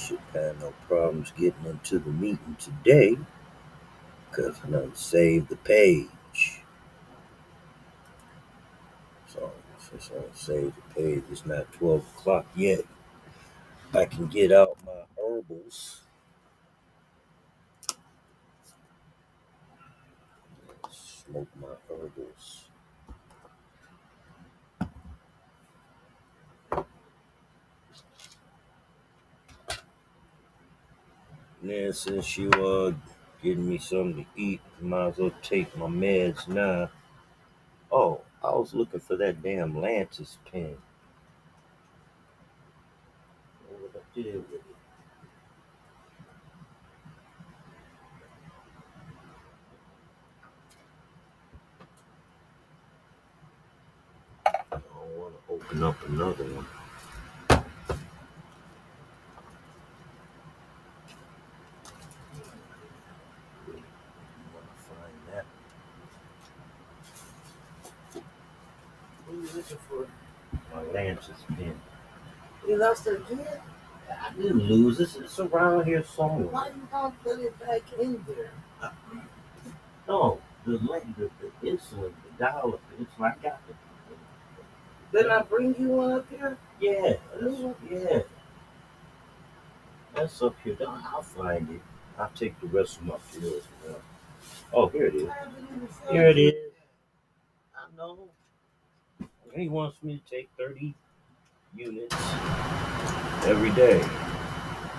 Should have no problems getting into the meeting today because I done saved the page. So since I saved the page, it's not 12 o'clock yet. I can get out my herbals. Smoke my herbals. Then since you uh getting me something to eat, might as well take my meds now. Oh, I was looking for that damn Lantus pen. What I did with it? I don't want to open up another one. I want to find that. What are you looking for? My Lantus pen. You lost it again? I didn't lose this. It's around here somewhere. Why you don't put it back in there? No, the the, the insulin, the dial up insulin. I got it. Then I bring you one up here? Yeah, that's, yeah. That's up here. I'll I'll find it. I'll take the rest of my pills. Oh, here it is. I haven't even seen Here it is. I know. He wants me to take 30 units every day.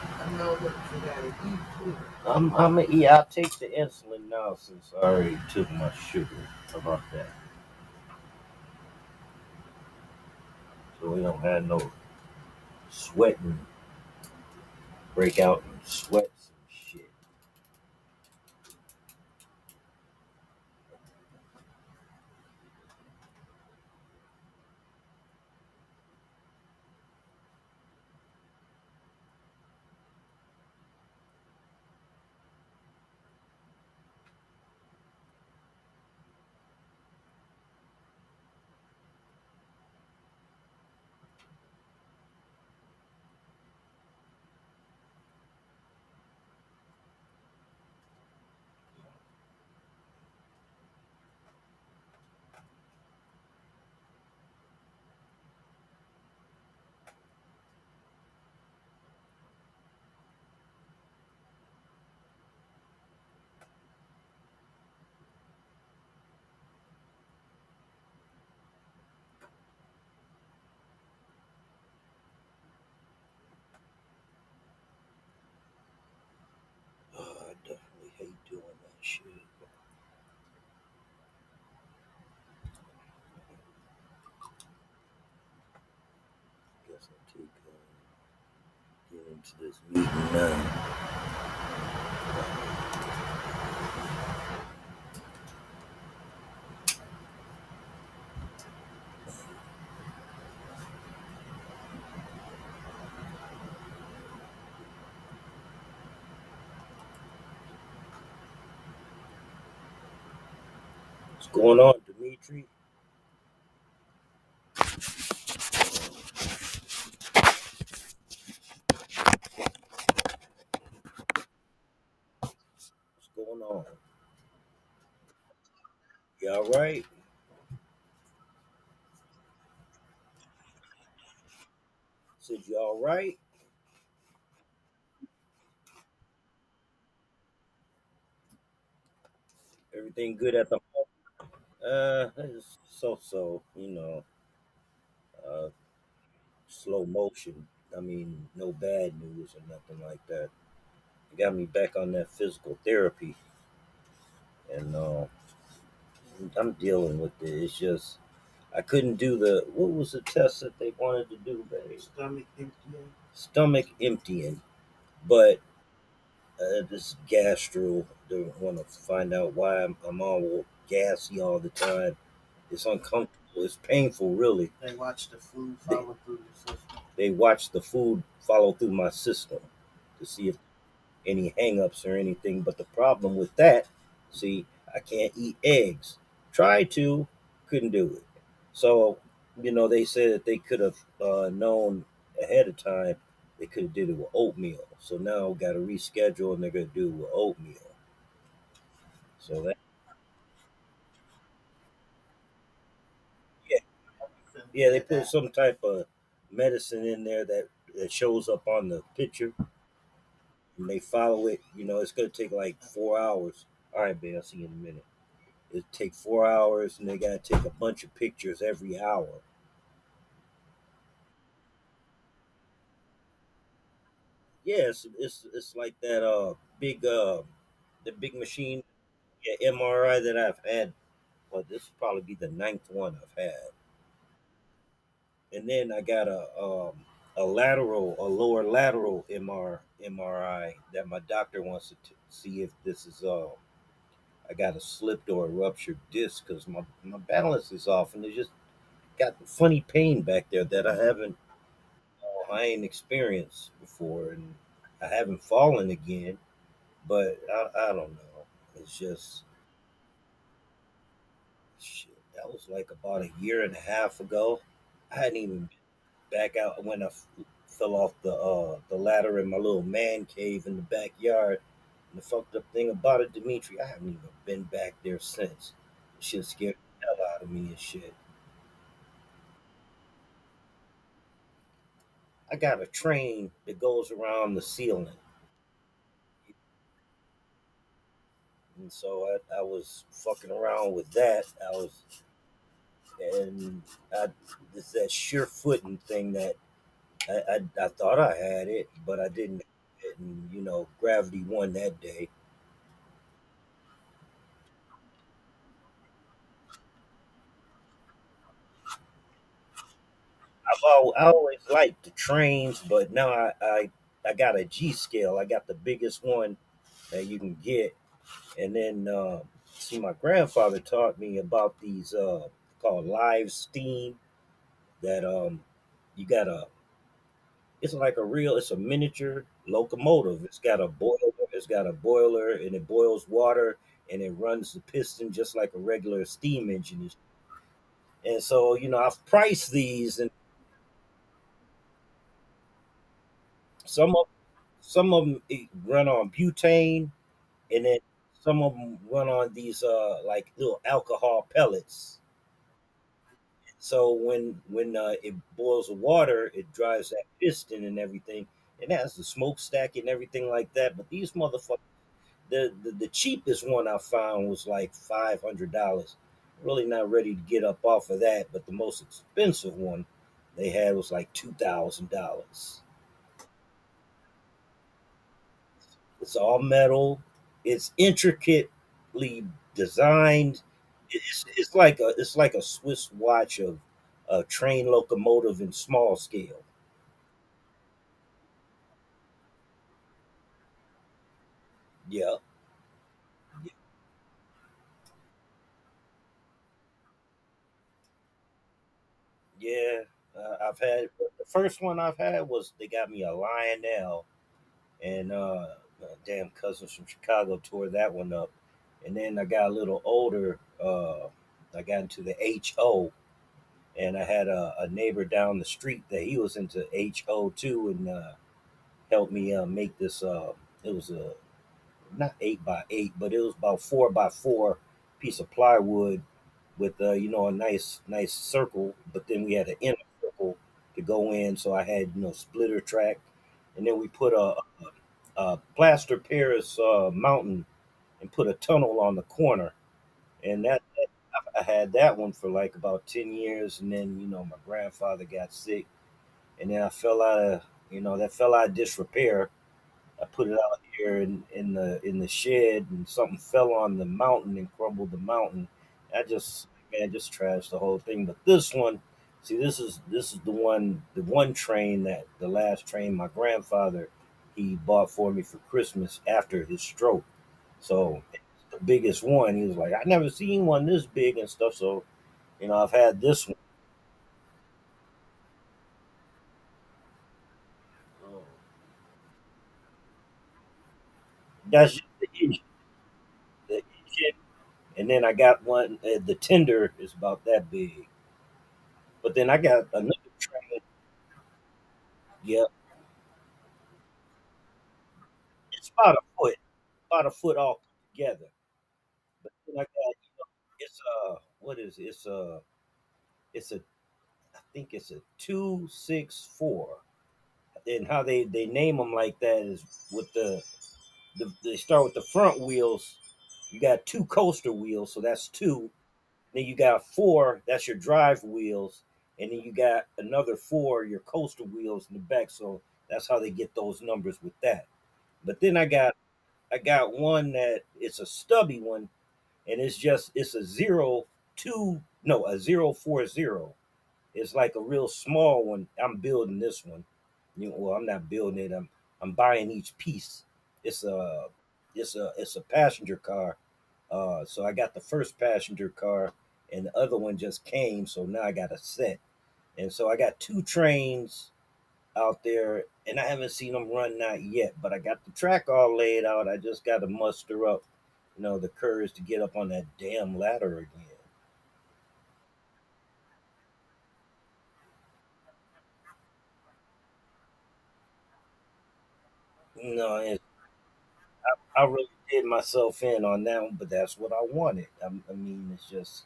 I know that you gotta eat too. I'm, I'm a, yeah, I'll take the insulin now since I already took my sugar. How about that? So we don't have no sweating, break out and shit. Oh, I definitely hate doing that shit. Guess I'll take uh, get into this meeting now. What's going on, Dimitri? What's going on? You all right? Said you all right? Everything good at the uh so so, you know, uh slow motion. I mean, no bad news or nothing like that. It got me back on that physical therapy and uh I'm dealing with it. It's just I couldn't do the what was the test that they wanted to do, babe? Stomach empty. Stomach emptying, but uh, this gastro. They want to find out why I'm, I'm all gassy all the time. It's uncomfortable. It's painful, really. They watch the food follow through the system. They watch the food follow through my system to see if any hangups or anything. But the problem with that, see, I can't eat eggs. Tried to, couldn't do it. So, you know, they said that they could have uh, known ahead of time they could have did it with oatmeal. So now got to reschedule, and they're gonna do it with oatmeal. So that yeah, yeah, they put some type of medicine in there that that shows up on the picture, and they follow it. You know, it's gonna take like four hours. All right, babe, I'll see you in a minute. It take four hours, and they gotta take a bunch of pictures every hour. Yeah, it's it's, it's like that uh big uh the big machine yeah, MRI that I've had. Well, this will probably be the ninth one I've had, and then I got a um a lateral a lower lateral MR MRI that my doctor wants to t- see if this is uh I got a slipped or a ruptured disc because my my balance is off and it just got funny pain back there that I haven't I ain't experienced before, and I haven't fallen again. But I, I don't know. It's just shit. That was like about a year and a half ago. I hadn't even back out when I f- fell off the uh, the ladder in my little man cave in the backyard. And the fucked up thing about it, Dimitri, I haven't even been back there since. Shit scared the hell out of me and shit. I got a train that goes around the ceiling. And so I, I was fucking around with that. I was, and I, it's that sure footing thing that I, I, I thought I had it, but I didn't. And, you know, gravity won that day. I've al- I always liked the trains, but now I, I, I got a G scale. I got the biggest one that you can get. And then, uh, see, my grandfather taught me about these uh, called live steam that um, you got a It's like a real. It's a miniature locomotive. It's got a boiler. It's got a boiler, and it boils water, and it runs the piston just like a regular steam engine. is. And so, you know, I've priced these, and some of some of them run on butane, and then some of them run on these uh like little alcohol pellets. So when when uh, it boils the water, it drives that piston and everything. It has the smokestack and everything like that. But these motherfuckers The, the the cheapest one I found was like five hundred dollars. Really not ready to get up off of that, but the most expensive one they had was like two thousand dollars. It's all metal. It's intricately designed. It's it's like a it's like a Swiss watch of a train locomotive in small scale. Yeah, yeah. Uh, I've had the first one I've had was they got me a Lionel and uh, uh, damn cousins from Chicago tore that one up. And then I got a little older. Uh, I got into the HO, and I had a, a neighbor down the street that he was into HO too, and uh, helped me uh, make this. Uh, it was a not eight by eight, but it was about four by four piece of plywood with uh, you know a nice nice circle. But then we had an inner circle to go in, so I had you know splitter track, and then we put a, a plaster Paris uh, mountain and put a tunnel on the corner. And that, that I had that one for like about ten years, and then you know my grandfather got sick, and then I fell out of you know that fell out of disrepair. I put it out here in, in the in the shed, and something fell on the mountain and crumbled the mountain. I just man just trashed the whole thing. But this one, see, this is this is the one the one train that the last train my grandfather he bought for me for Christmas after his stroke. So the biggest one. He was like, I never seen one this big and stuff. So you know, I've had this one. That's just the engine, the engine. And then I got one. Uh, the tender is about that big. But then I got another train. Yep, It's about a foot, about a foot all together. But then I got you know, it's a, what is it? it's a it's a I think it's a two six four. And how they they name them like that is with the, the they start with the front wheels. You got two coaster wheels, so that's two. Then you got four, that's your drive wheels, and then you got another four, your coaster wheels in the back. So that's how they get those numbers with that. But then I got I got one that it's a stubby one, and it's just it's a zero two no a zero four zero. It's like a real small one. I'm building this one. You know, well, I'm not building it. I'm I'm buying each piece. It's a it's a it's a passenger car. Uh, so I got the first passenger car, and the other one just came. So now I got a set, and so I got two trains out there, and I haven't seen them run not yet. But I got the track all laid out. I just got to muster up, you know, the courage to get up on that damn ladder again. No, it, I really did myself in on that one, but that's what I wanted. I, I mean, it's just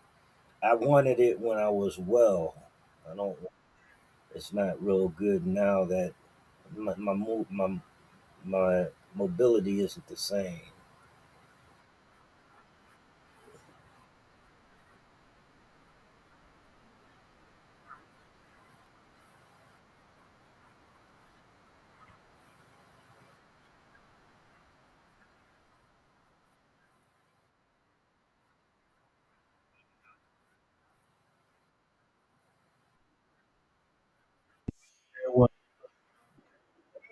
I wanted it when I was well. I don't. It's not real good now that my my my, my mobility isn't the same. Well,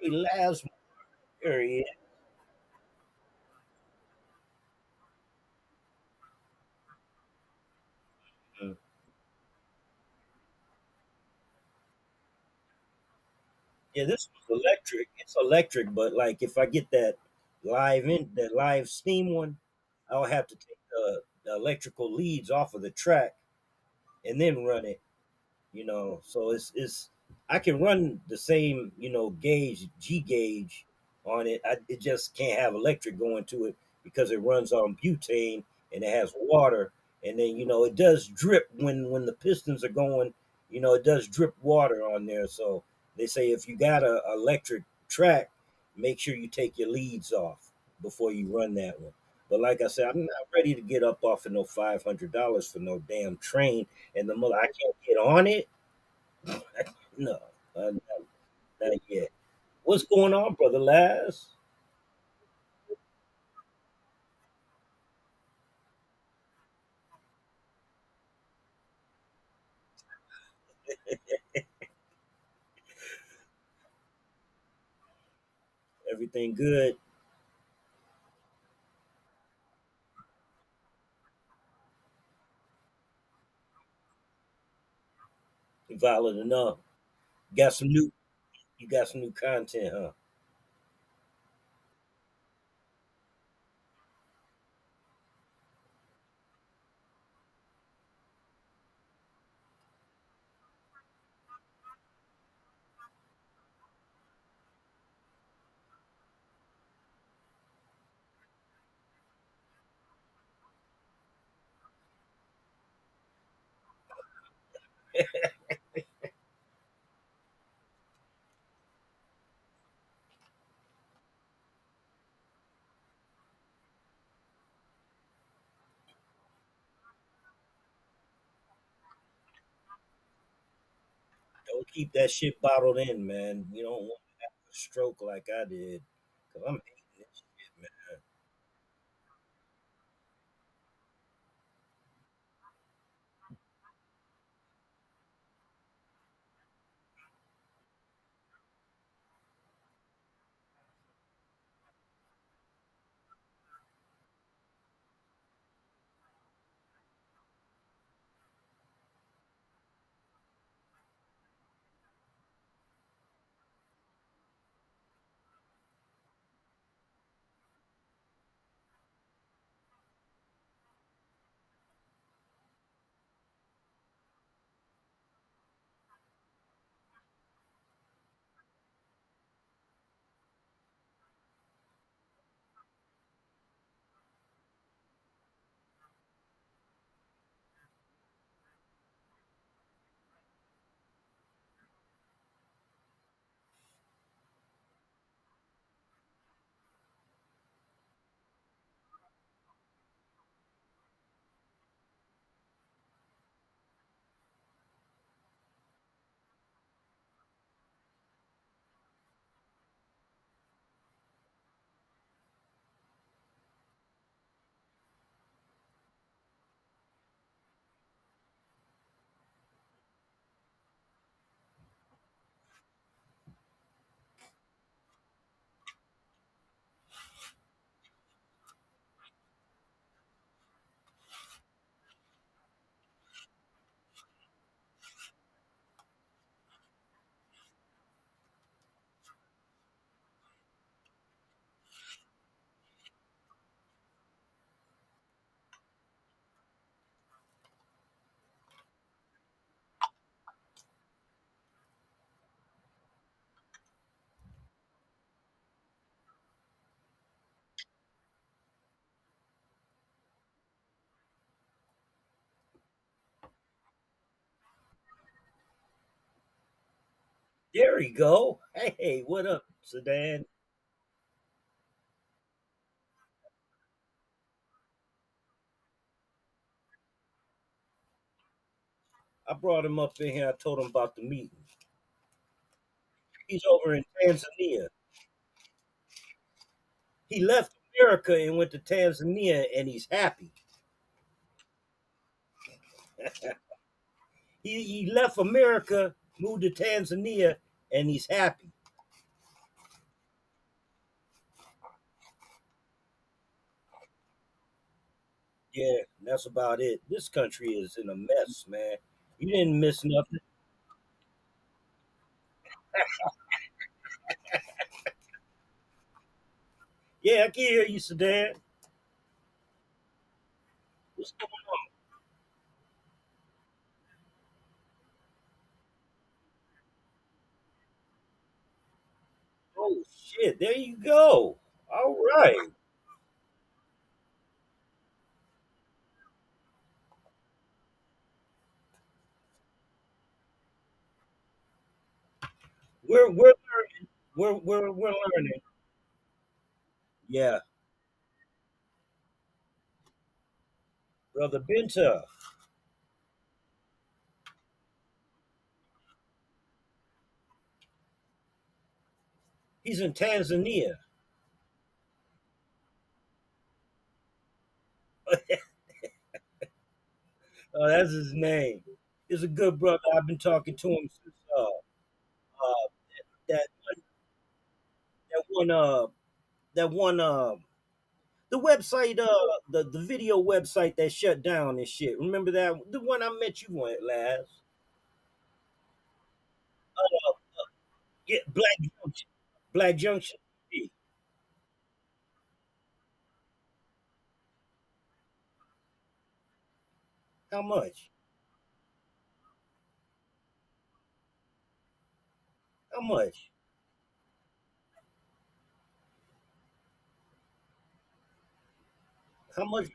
hey, last period. Yeah, this was electric. It's electric, but like if I get that live in that live steam one, I'll have to take the, the electrical leads off of the track and then run it you know so it's it's i can run the same you know gauge g gauge on it. I, it just can't have electric going to it because it runs on butane and it has water. And then you know it does drip when when the pistons are going you know it does drip water on there. So they say if you got a electric track make sure you take your leads off before you run that one. But like i said i'm not ready to get up off of no $500 for no damn train. And the mother i can't get on it no, not, not yet. What's going on, brother Laz? Everything good? Valid enough. Got some new. You got some new content, huh? Don't keep that shit bottled in, man. You don't want to have a stroke like I did. Cause I'm There we go. Hey, what up, Sedan? I brought him up in here. I told him about the meeting. He's over in Tanzania. He left America and went to Tanzania, and he's happy. he, he left America, moved to Tanzania, and he's happy. Yeah, that's about it. This country is in a mess, man. You didn't miss nothing. Yeah, I can hear you, Sedan. What's going on? Oh shit! There you go. All right. We're we're learning. We're we're we're learning. Yeah, brother Binta. He's in Tanzania. Oh, that's his name. He's a good brother. I've been talking to him since uh, uh that that one uh that one uh the website uh the the video website that shut down and shit. Remember that the one I met you on last? Uh, yeah, Black Junction. Black Junction. How much? How much? How much?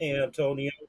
Antonio.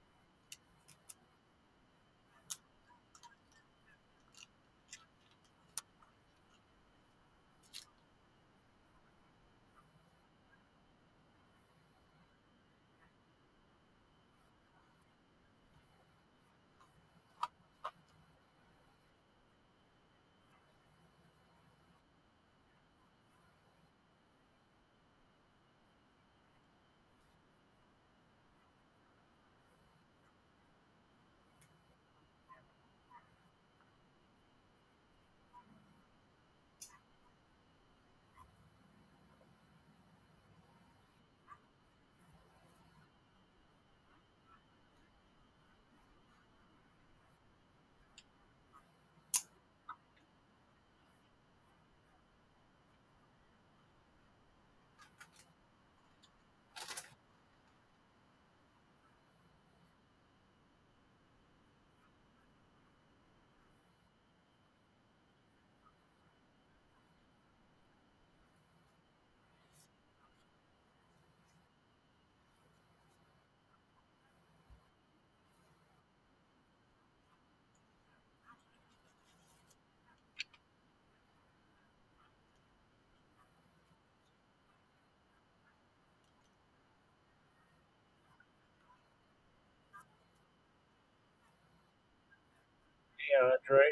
Hey, Andre.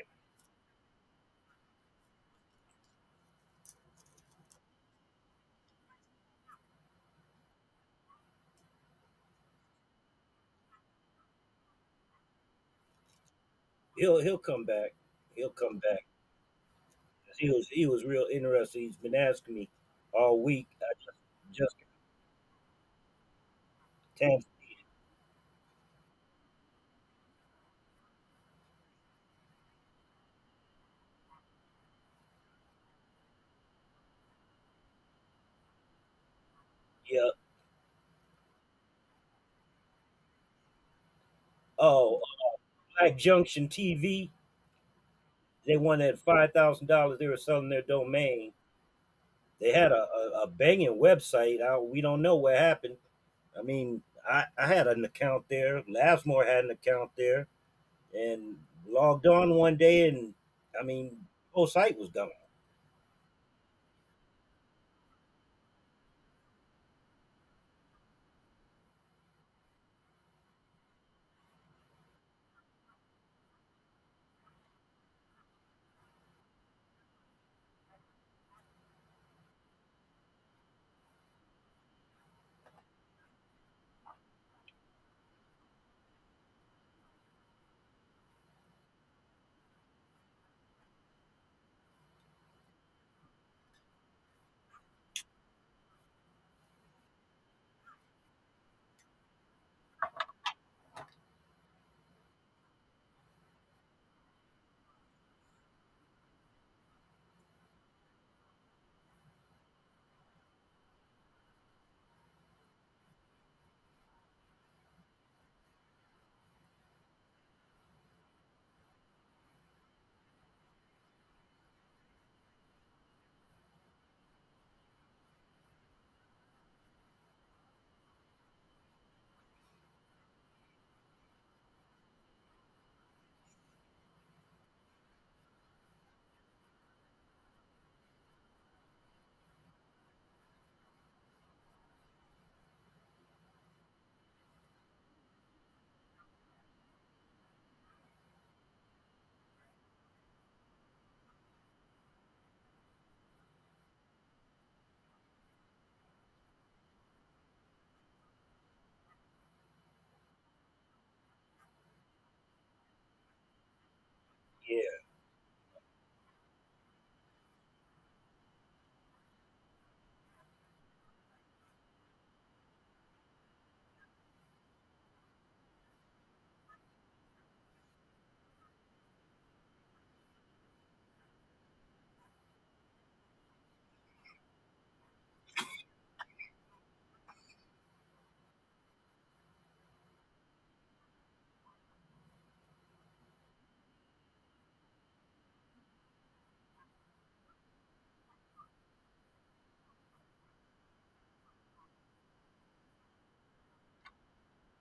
He'll he'll come back. He'll come back. He was he was real interested. He's been asking me all week. I just just Tanzania. Yeah. Oh, uh, Black Junction TV. They wanted five thousand dollars. They were selling their domain. They had a, a, a banging website. I, we don't know what happened. I mean, I, I had an account there. Lasmore had an account there, and logged on one day, and I mean, whole site was gone.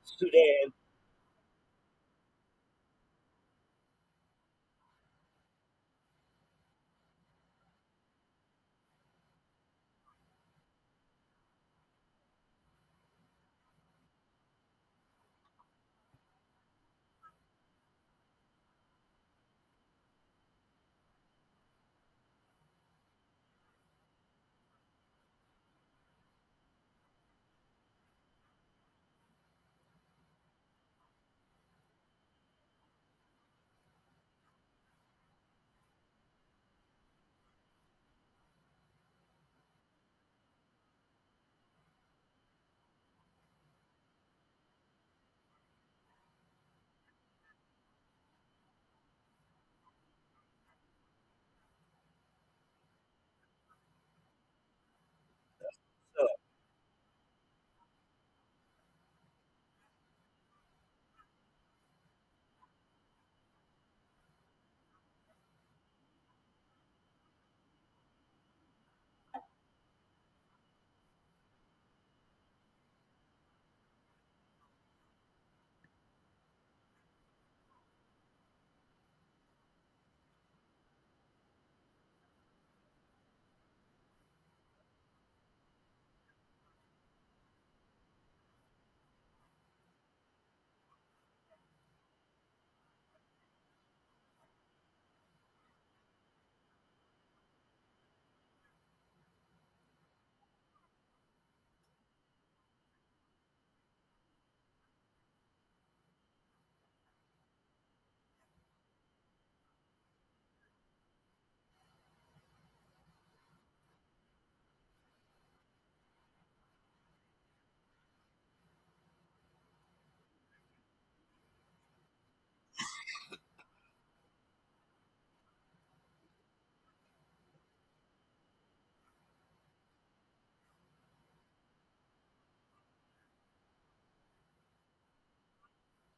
Sudan.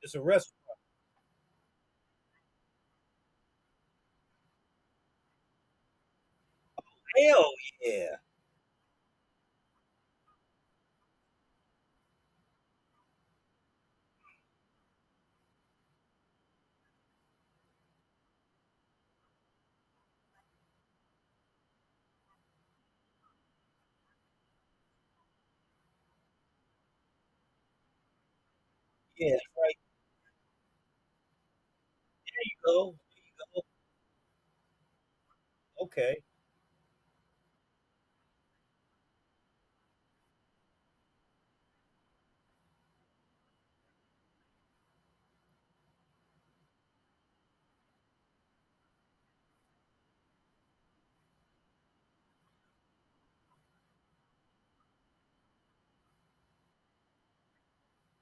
It's a restaurant. Hell yeah. Yeah, right. There you go. There you go. Okay.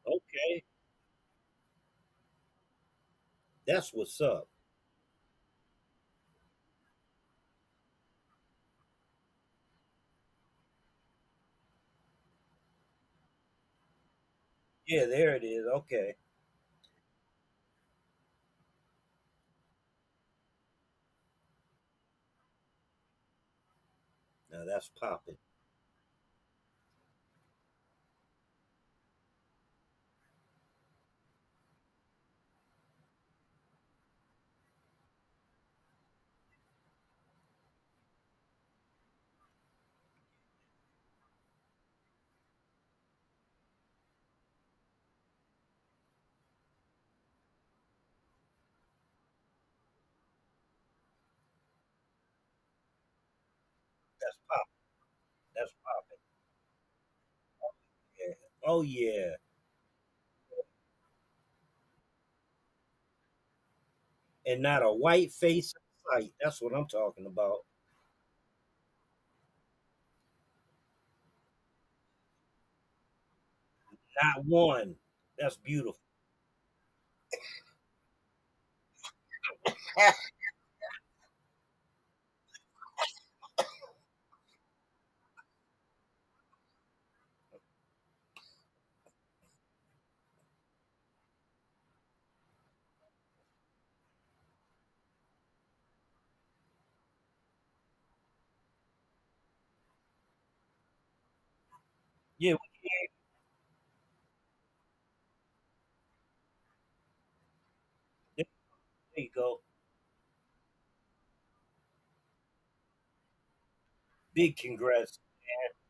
Okay. That's what's up. Yeah, there it is. Okay. Now that's popping. That's popping. That's popping. Oh, yeah. Oh yeah. And not a white face in sight. That's what I'm talking about. Not one. That's beautiful. Yeah, there you go. Big congrats. Ray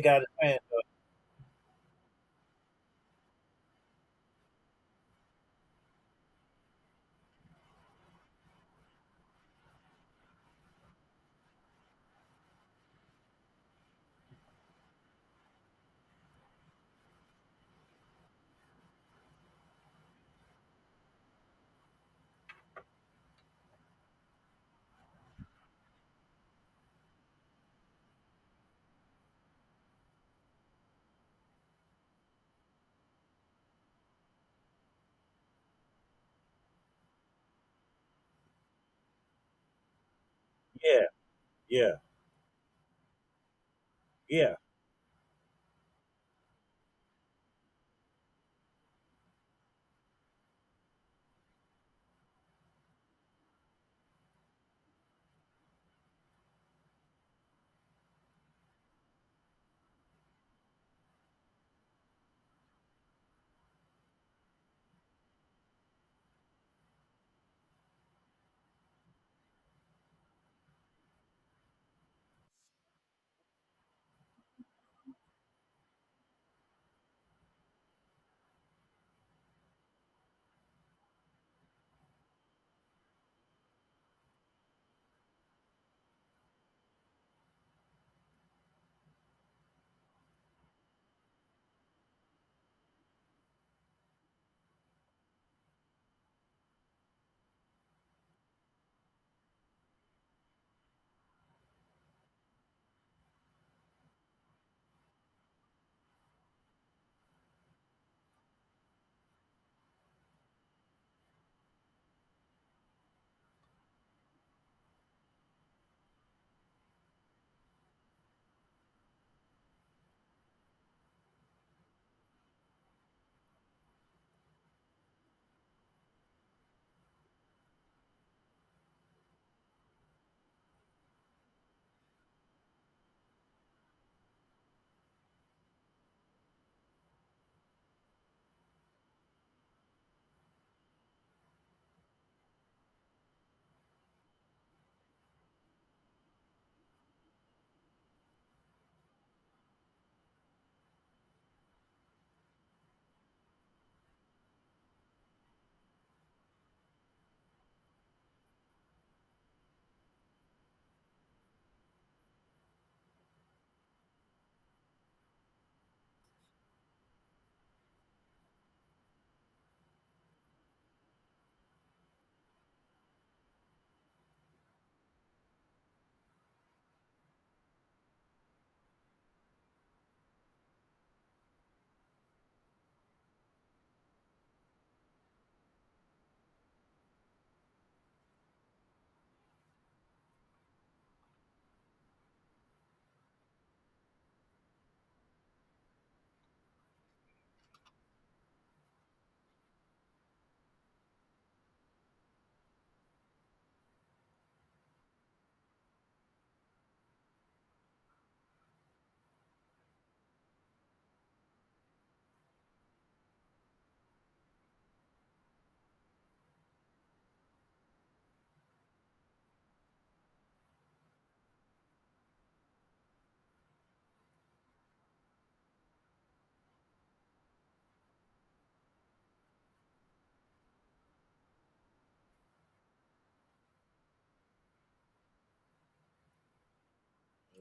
got his hand up. Yeah, yeah, yeah.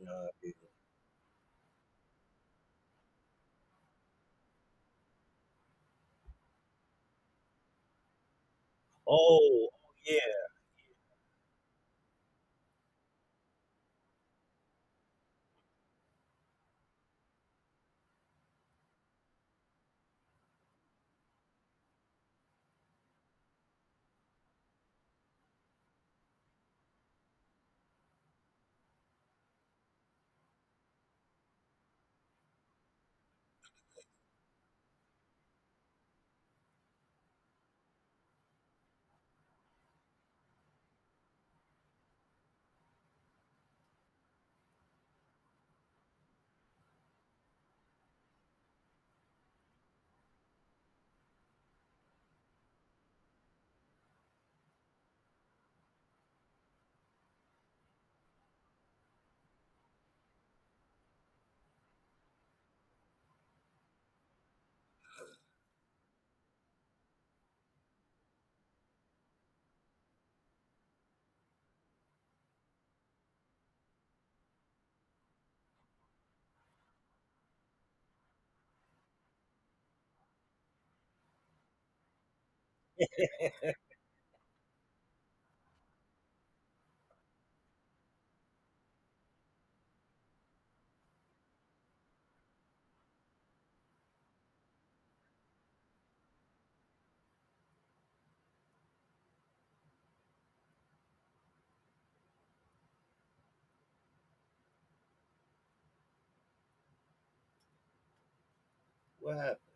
Uh, oh, yeah. what happened?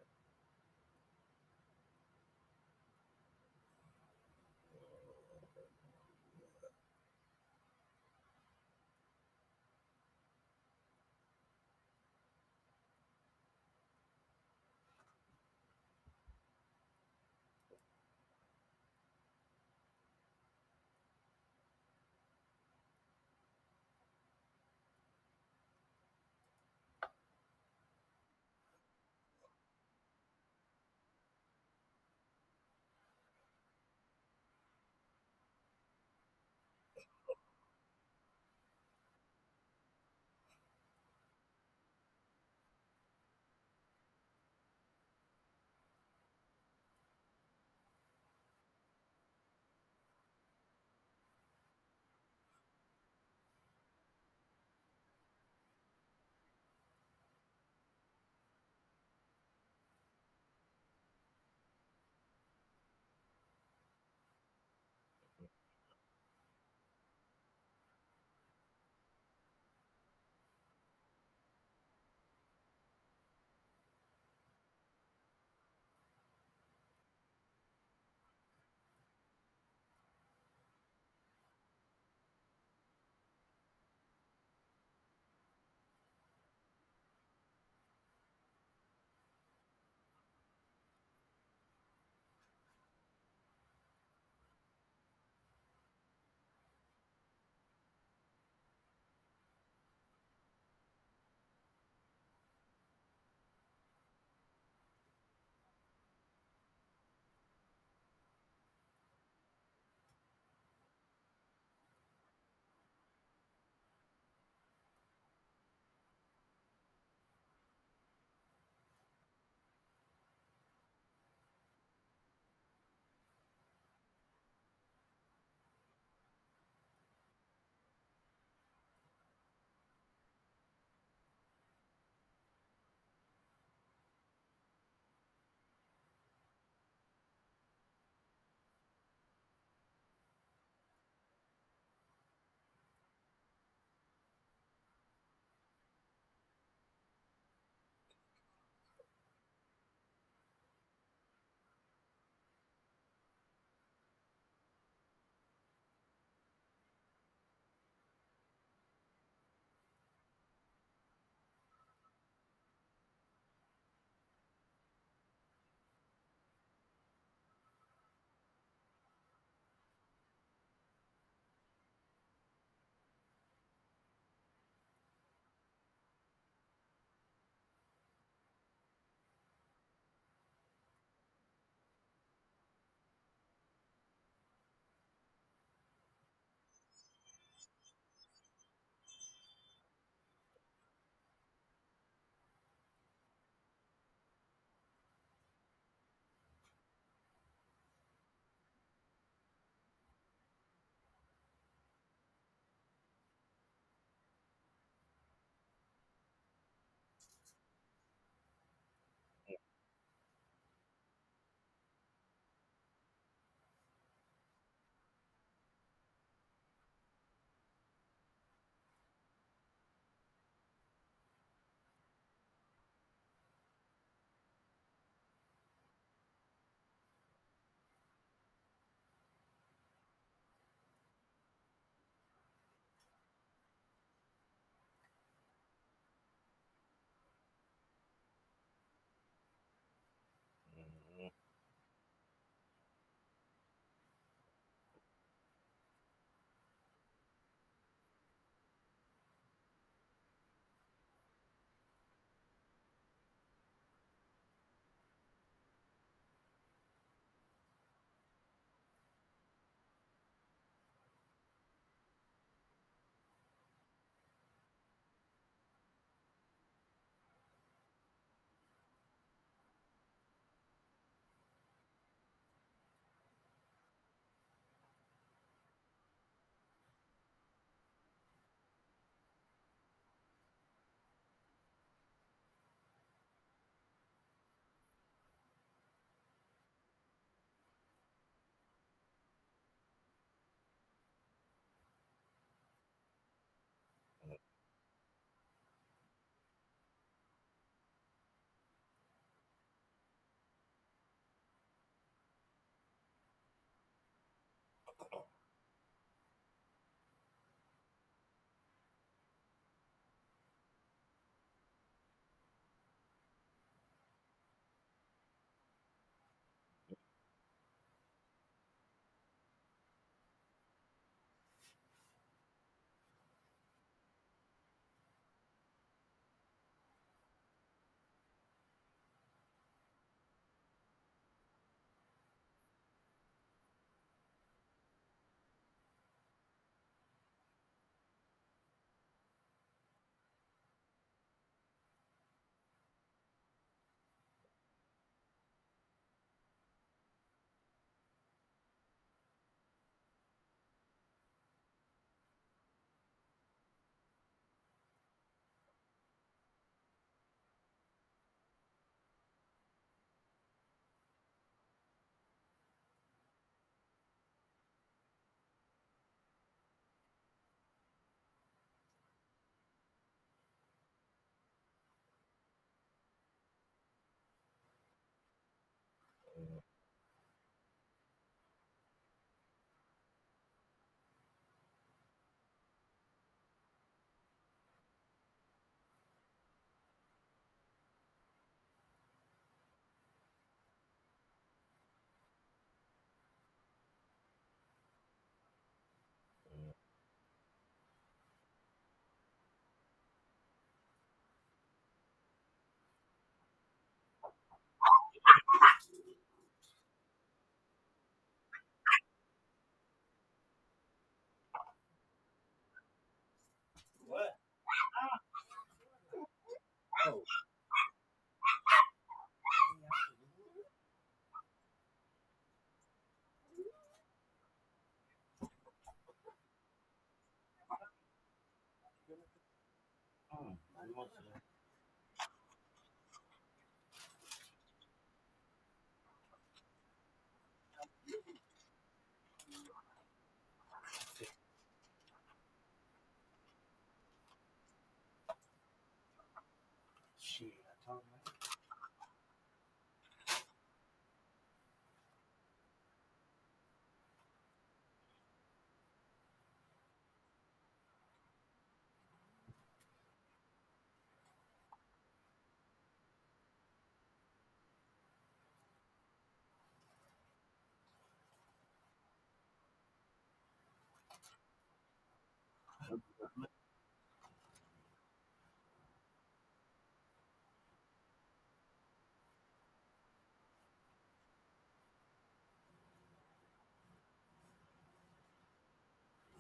Shit,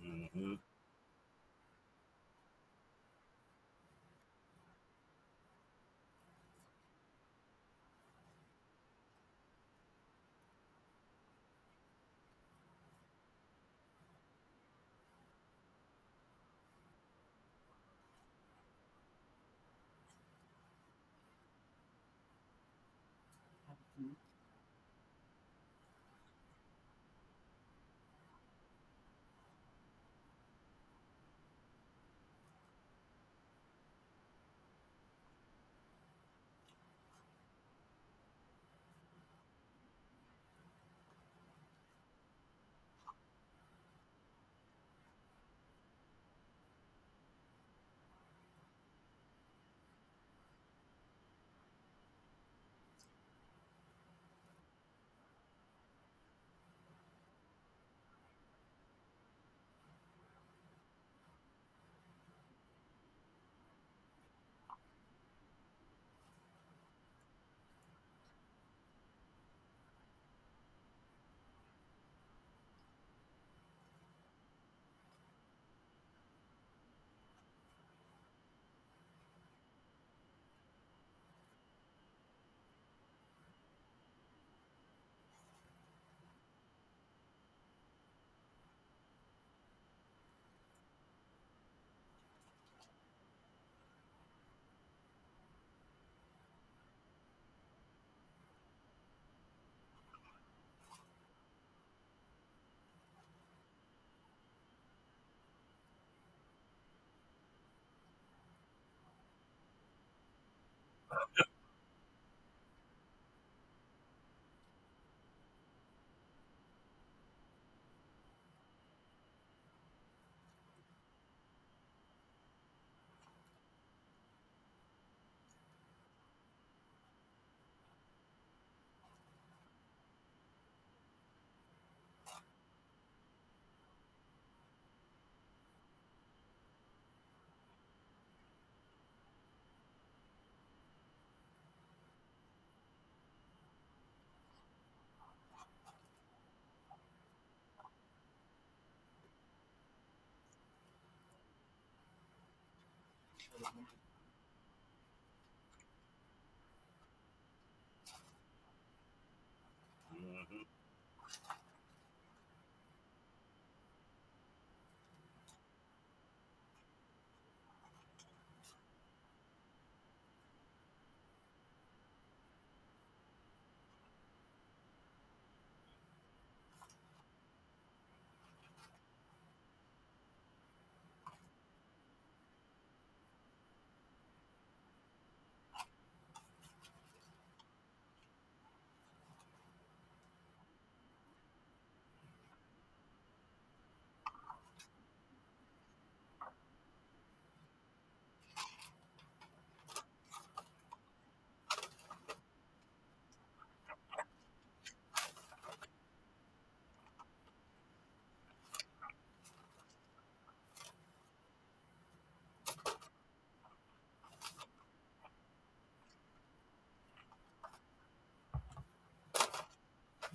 hmm hmm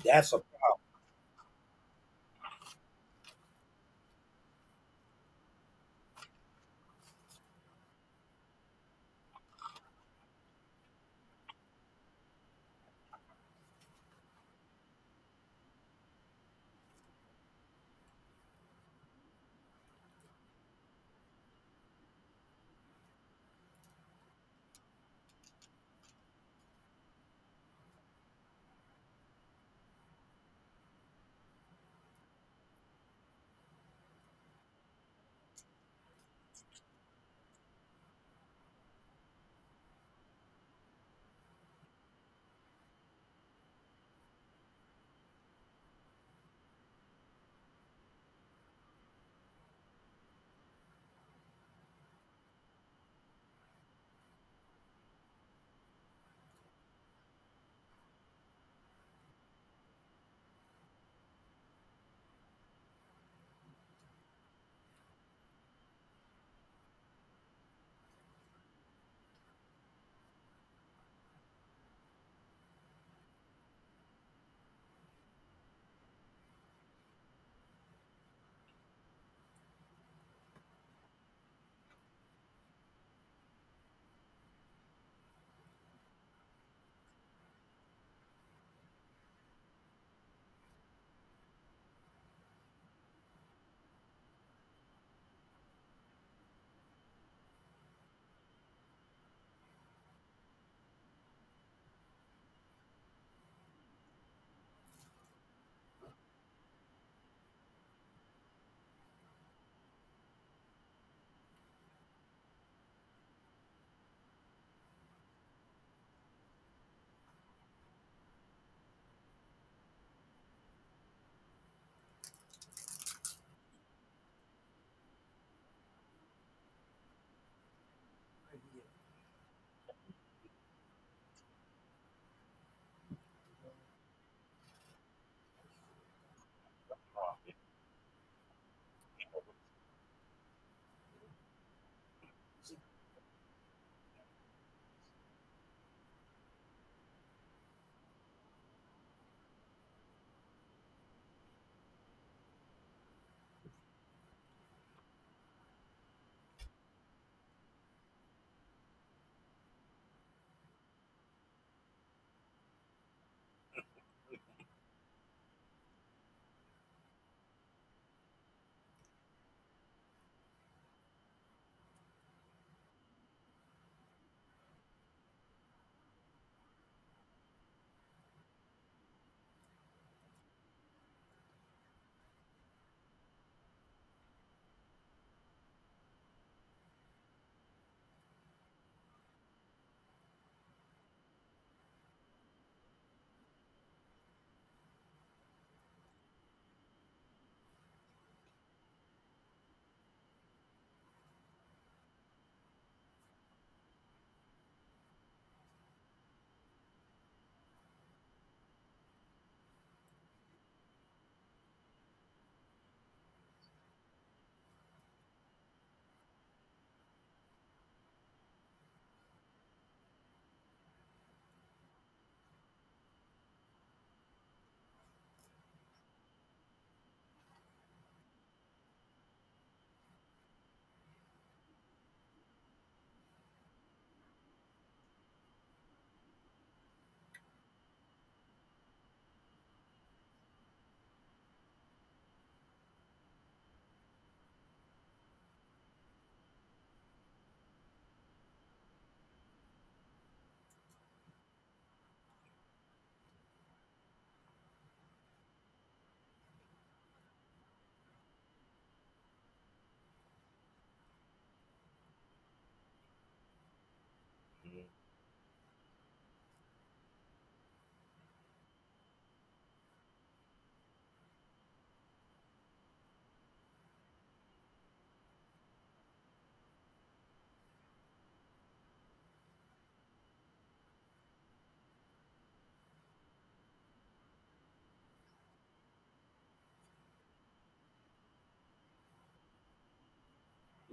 That's a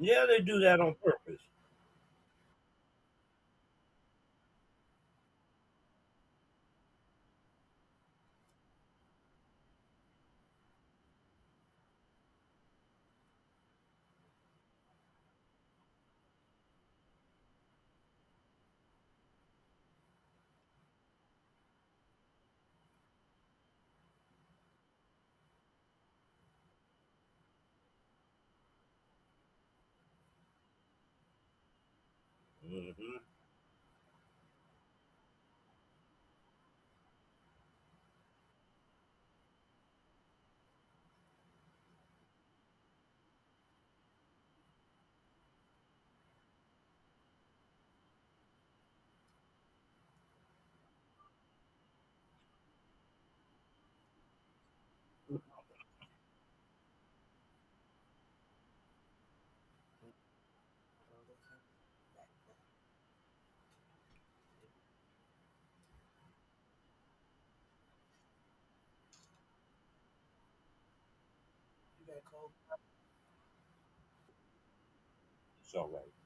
Yeah, they do that on purpose. Hmm You all right.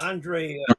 Andre, uh,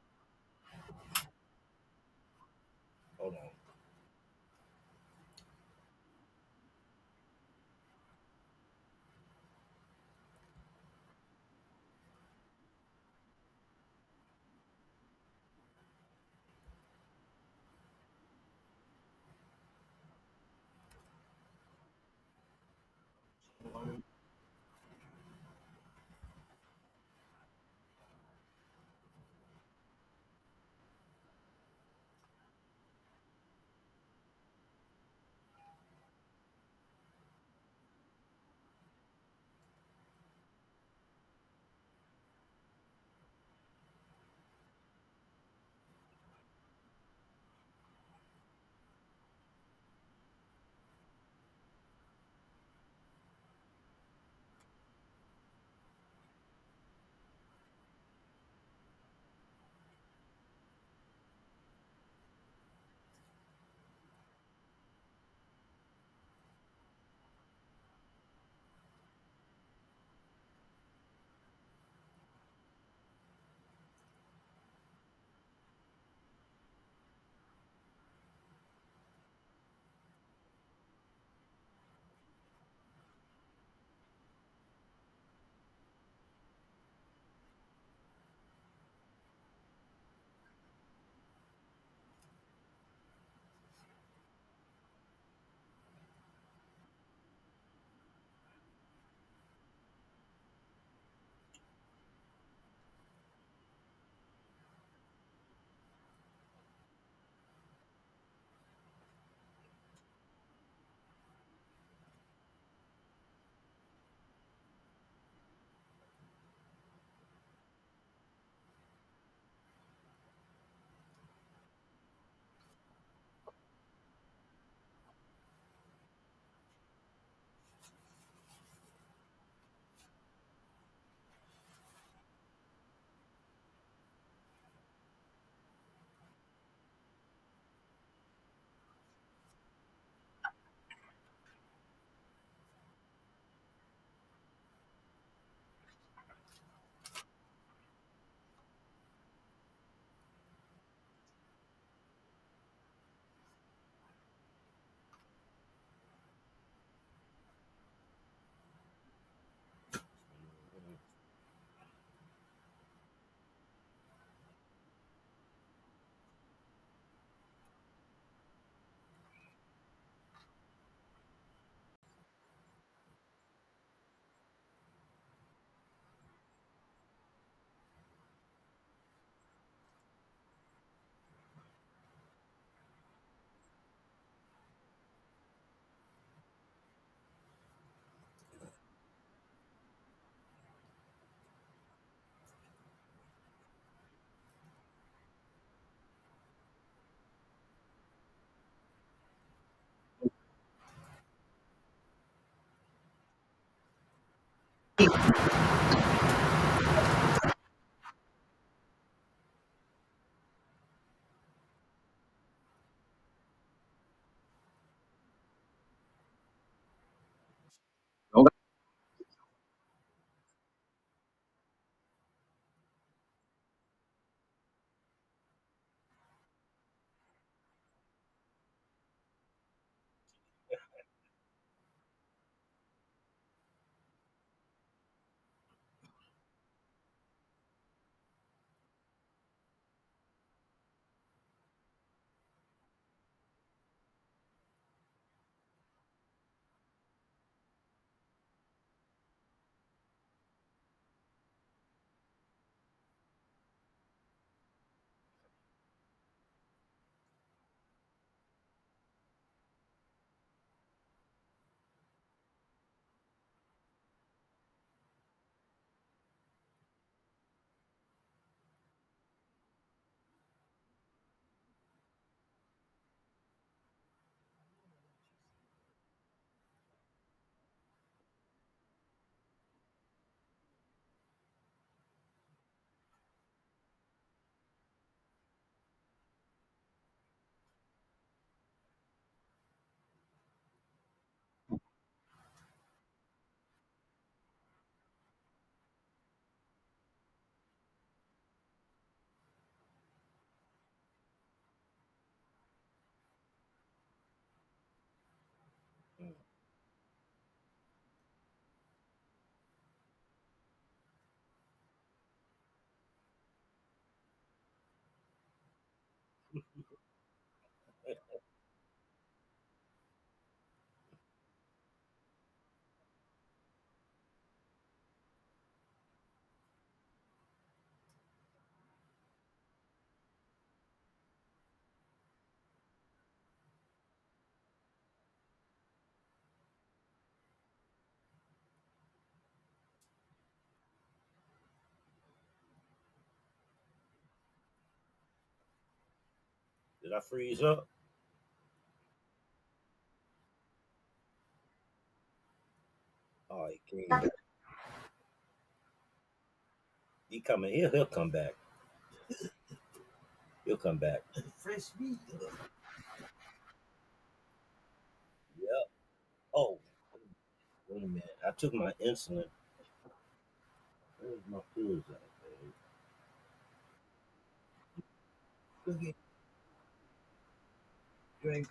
Mm. Did I freeze up? Oh, he came back. He coming. He'll, he'll come back. He'll come back. Fresh meat. Yep. Oh, wait a minute. I took my insulin. Where's my pills at, babe? Get drink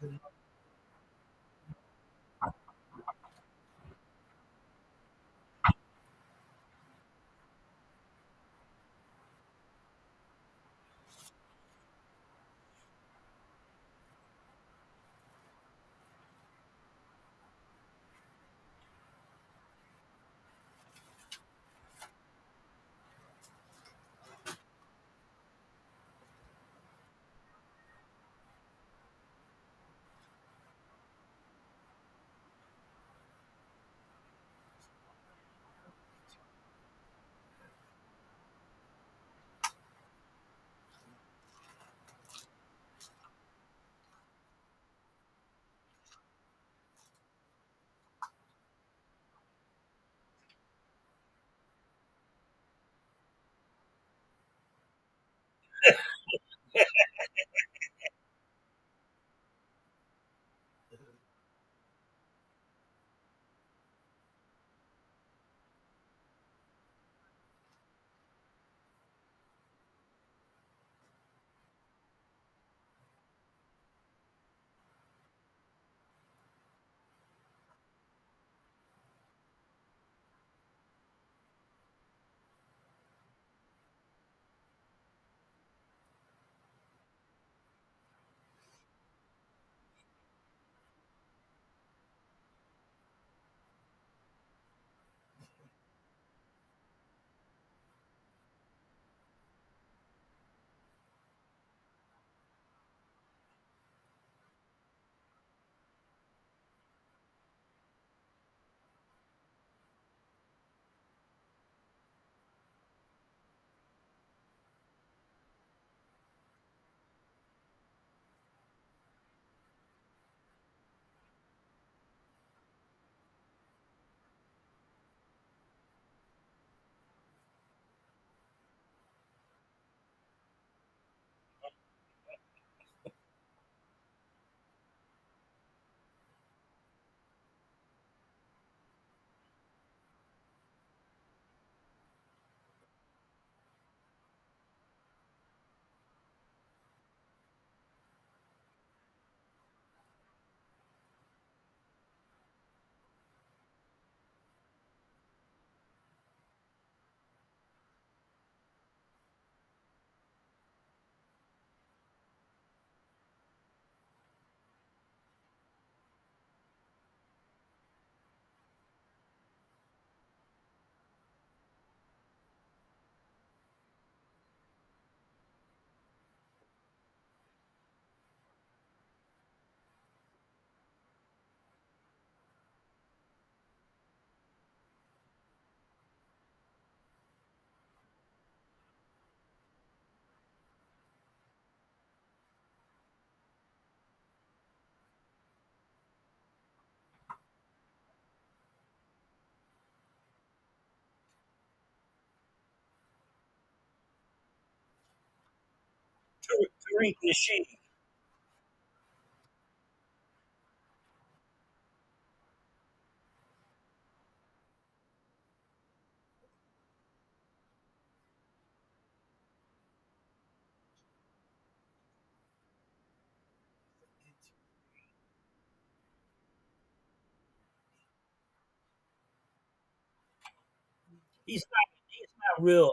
drink she? He's not. He's not real.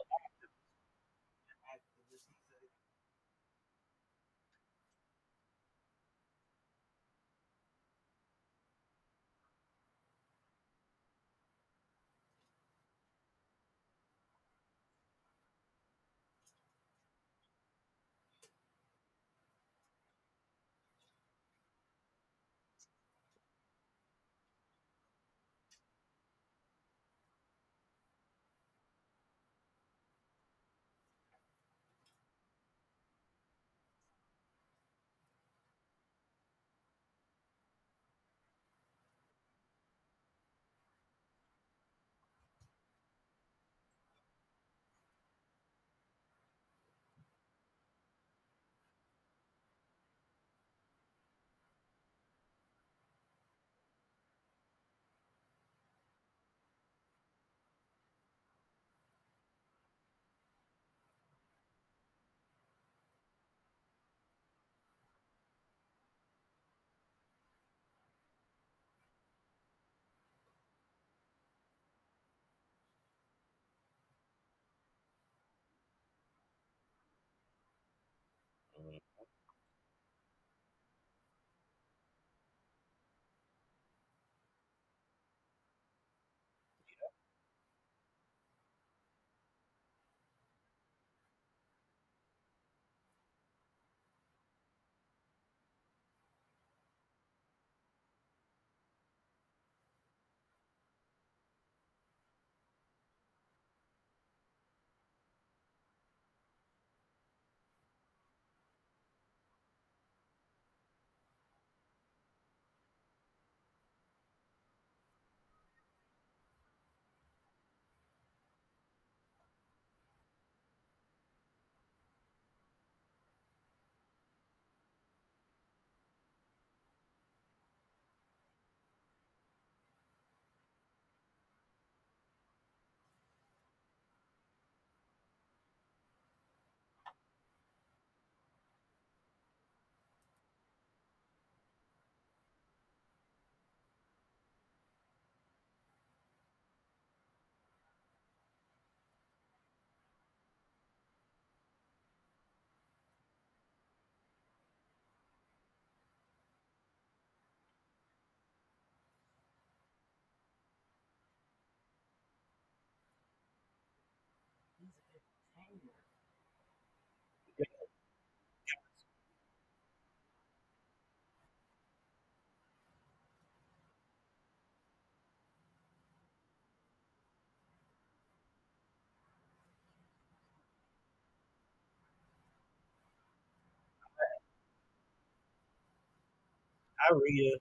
Aria uh,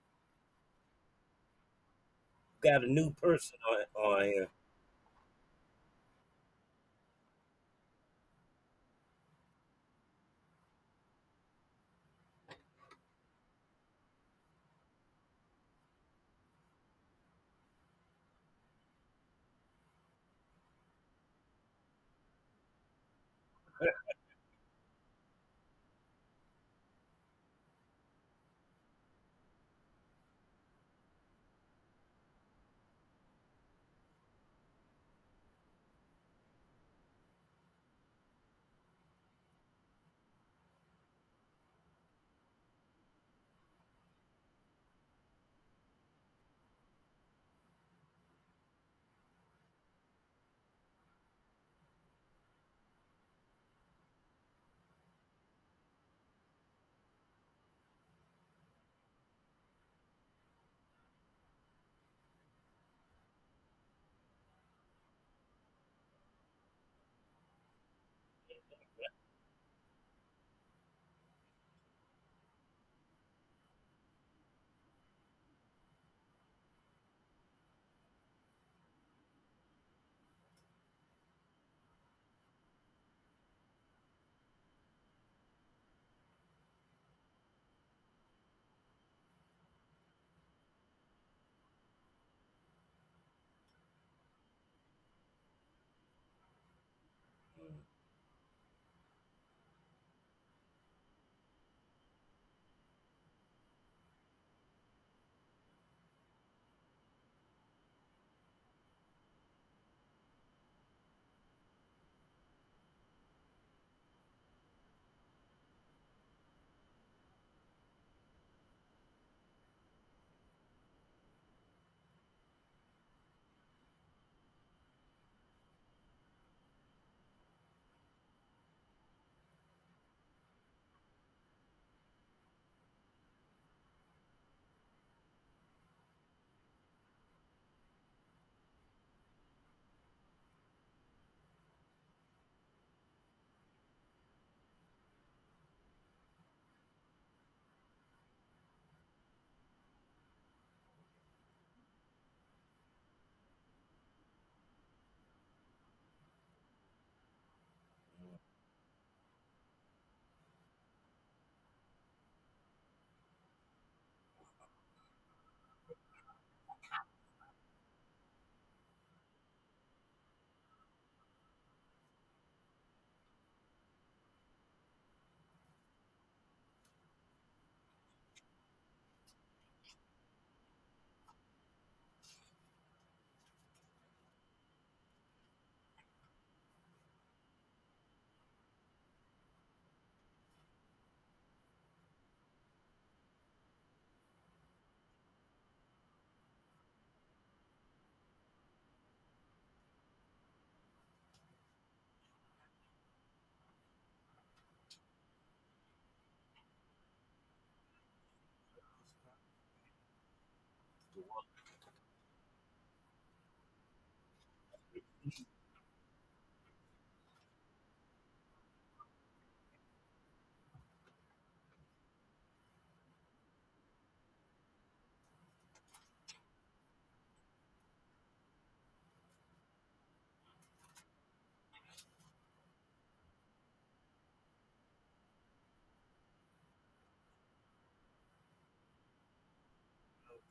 got a new person on on here.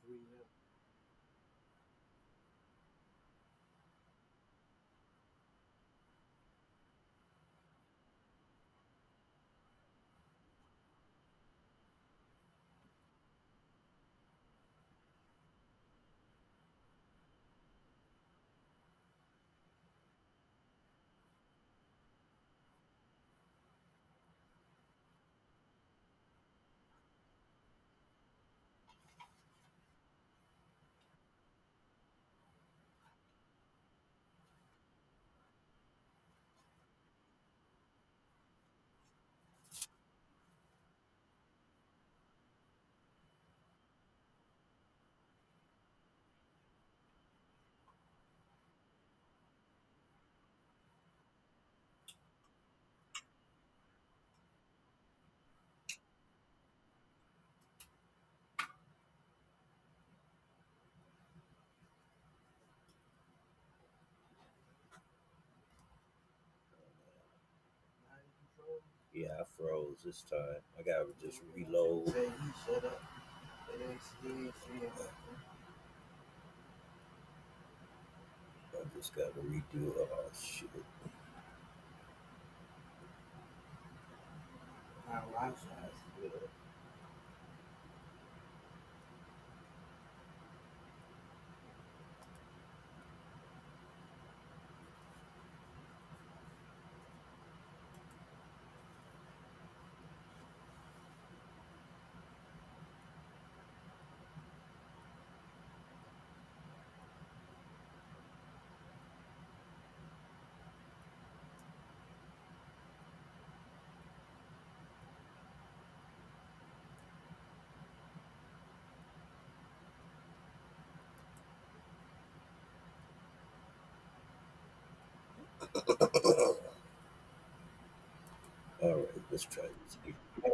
Three up. Yeah, I froze this time. I gotta just reload. I just gotta redo. Oh shit. My Wi-Fi is good. All right, let's try this.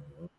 Mhm.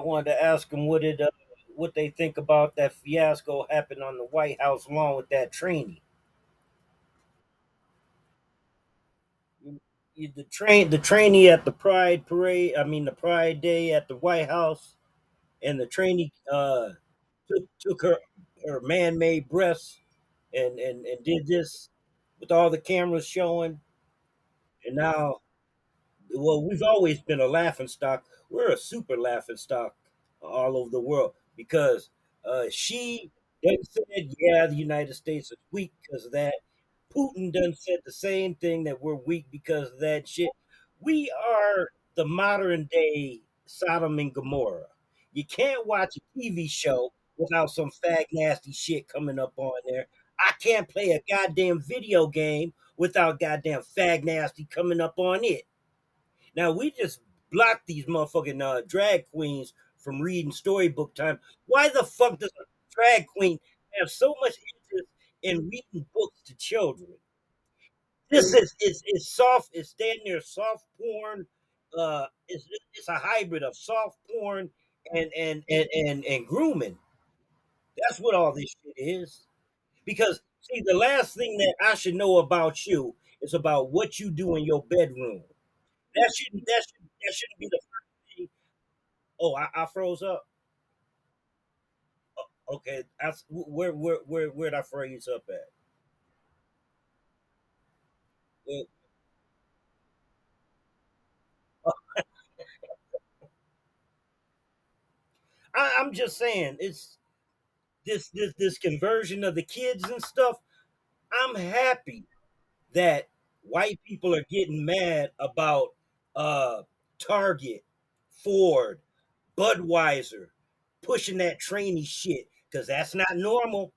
Wanted to ask them what it uh, what they think about that fiasco happened on the White House lawn with that trainee. The train, the trainee at the Pride parade. I mean, the Pride Day at the White House, and the trainee uh, took took her her man made breasts and, and and did this with all the cameras showing, and now well, we've always been a laughing stock. We're a super laughing stock all over the world because uh, she done said, yeah, the United States is weak because of that. Putin done said the same thing that we're weak because of that shit. We are the modern day Sodom and Gomorrah. You can't watch a TV show without some fag nasty shit coming up on there. I can't play a goddamn video game without goddamn fag nasty coming up on it. Now we just block these motherfucking uh, drag queens from reading storybook time. Why the fuck does a drag queen have so much interest in reading books to children? This is it's, it's soft. It's damn near soft porn. Uh, it's it's a hybrid of soft porn and and and and, and grooming. That's what all this shit is. Because see, the last thing that I should know about you is about what you do in your bedroom. That shouldn't that should that shouldn't be the first thing. Oh, I, I froze up. Okay, that's where where where where'd I freeze up at? I, I'm just saying it's this this this conversion of the kids and stuff. I'm happy that white people are getting mad about uh Target, Ford, Budweiser pushing that trainee shit because that's not normal.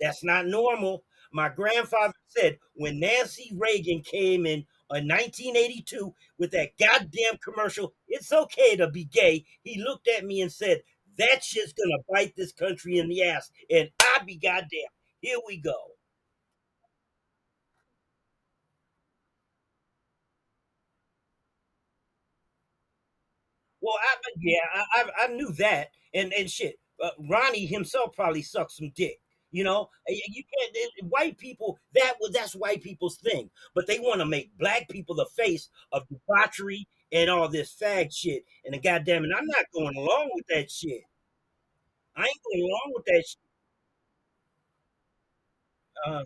That's not normal. My grandfather said when Nancy Reagan came in in 1982 with that goddamn commercial, it's okay to be gay. He looked at me and said, That shit's gonna bite this country in the ass. And I be goddamn. Here we go. Well, I, yeah, I, I, knew that, and and shit. Uh, Ronnie himself probably sucked some dick. You know, you can't. it- White people that was that's white people's thing, but they want to make black people the face of debauchery and all this fag shit. And the goddamn it, I'm not going along with that shit. I ain't going along with that shit. Uh,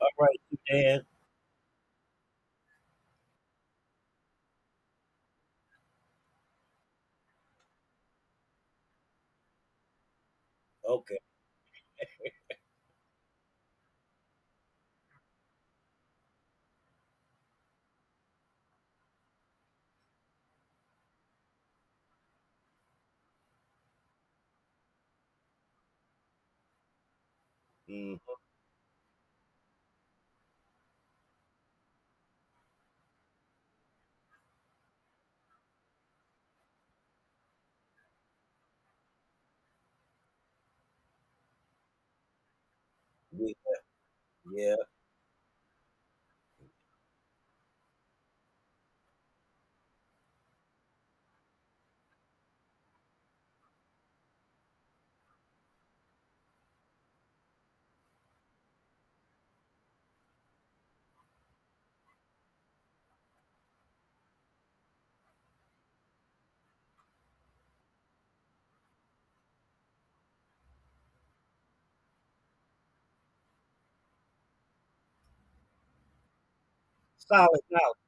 all right, Dan. Okay. Mm, yeah, yeah. Solid knowledge.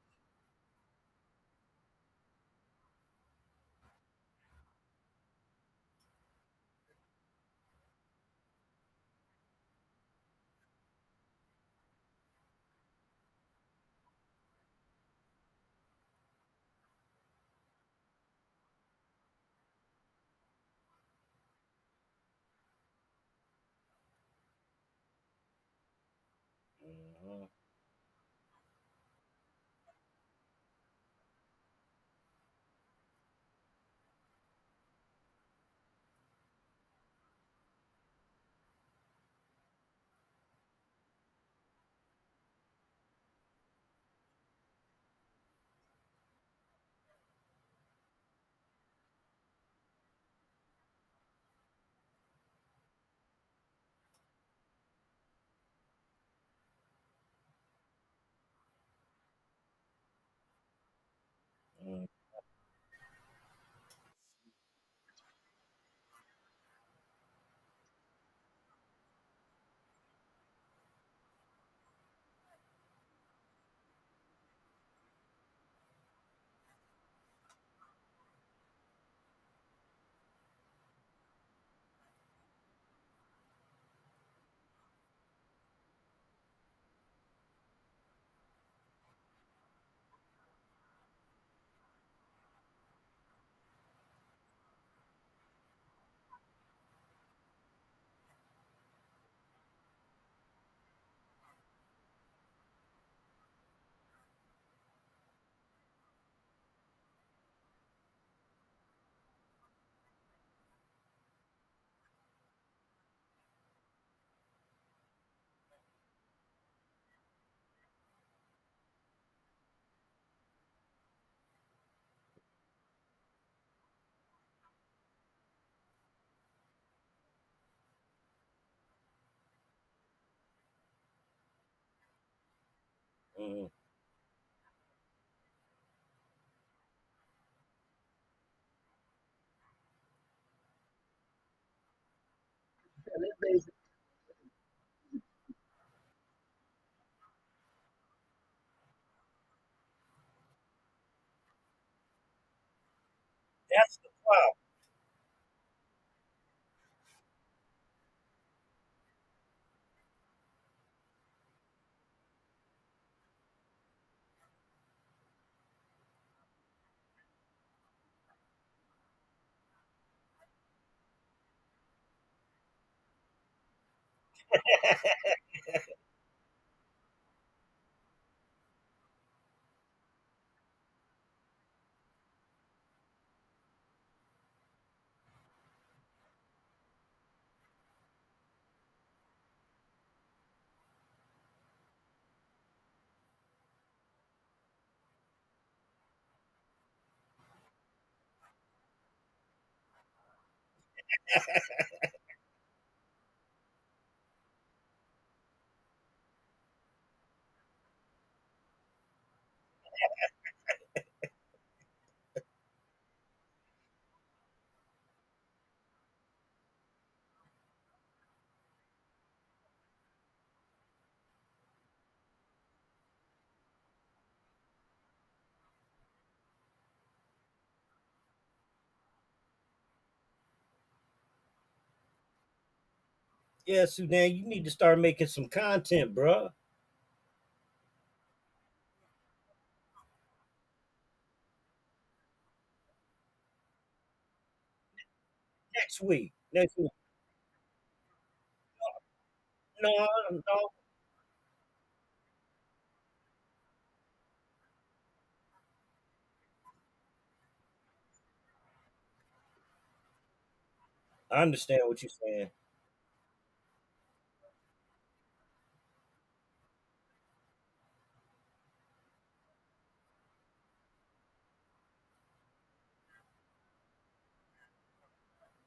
Mhm. Mhm. That's the problem. Ha ha ha ha ha. Yeah, Sudan, you need to start making some content, bruh. Next week. Next week. No, no. I understand what you're saying.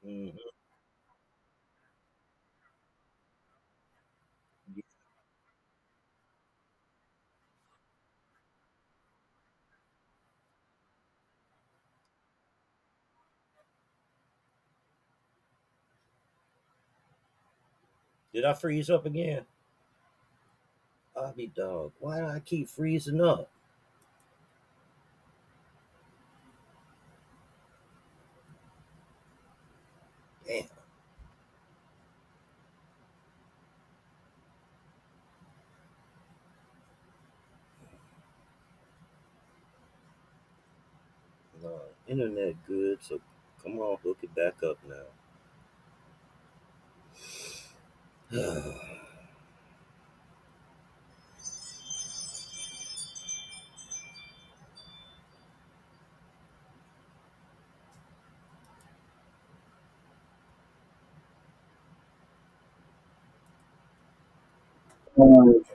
Mhm. Did I freeze up again? Uh, be dog. Why do I keep freezing up? Internet good, so come on, hook it back up now. 嗯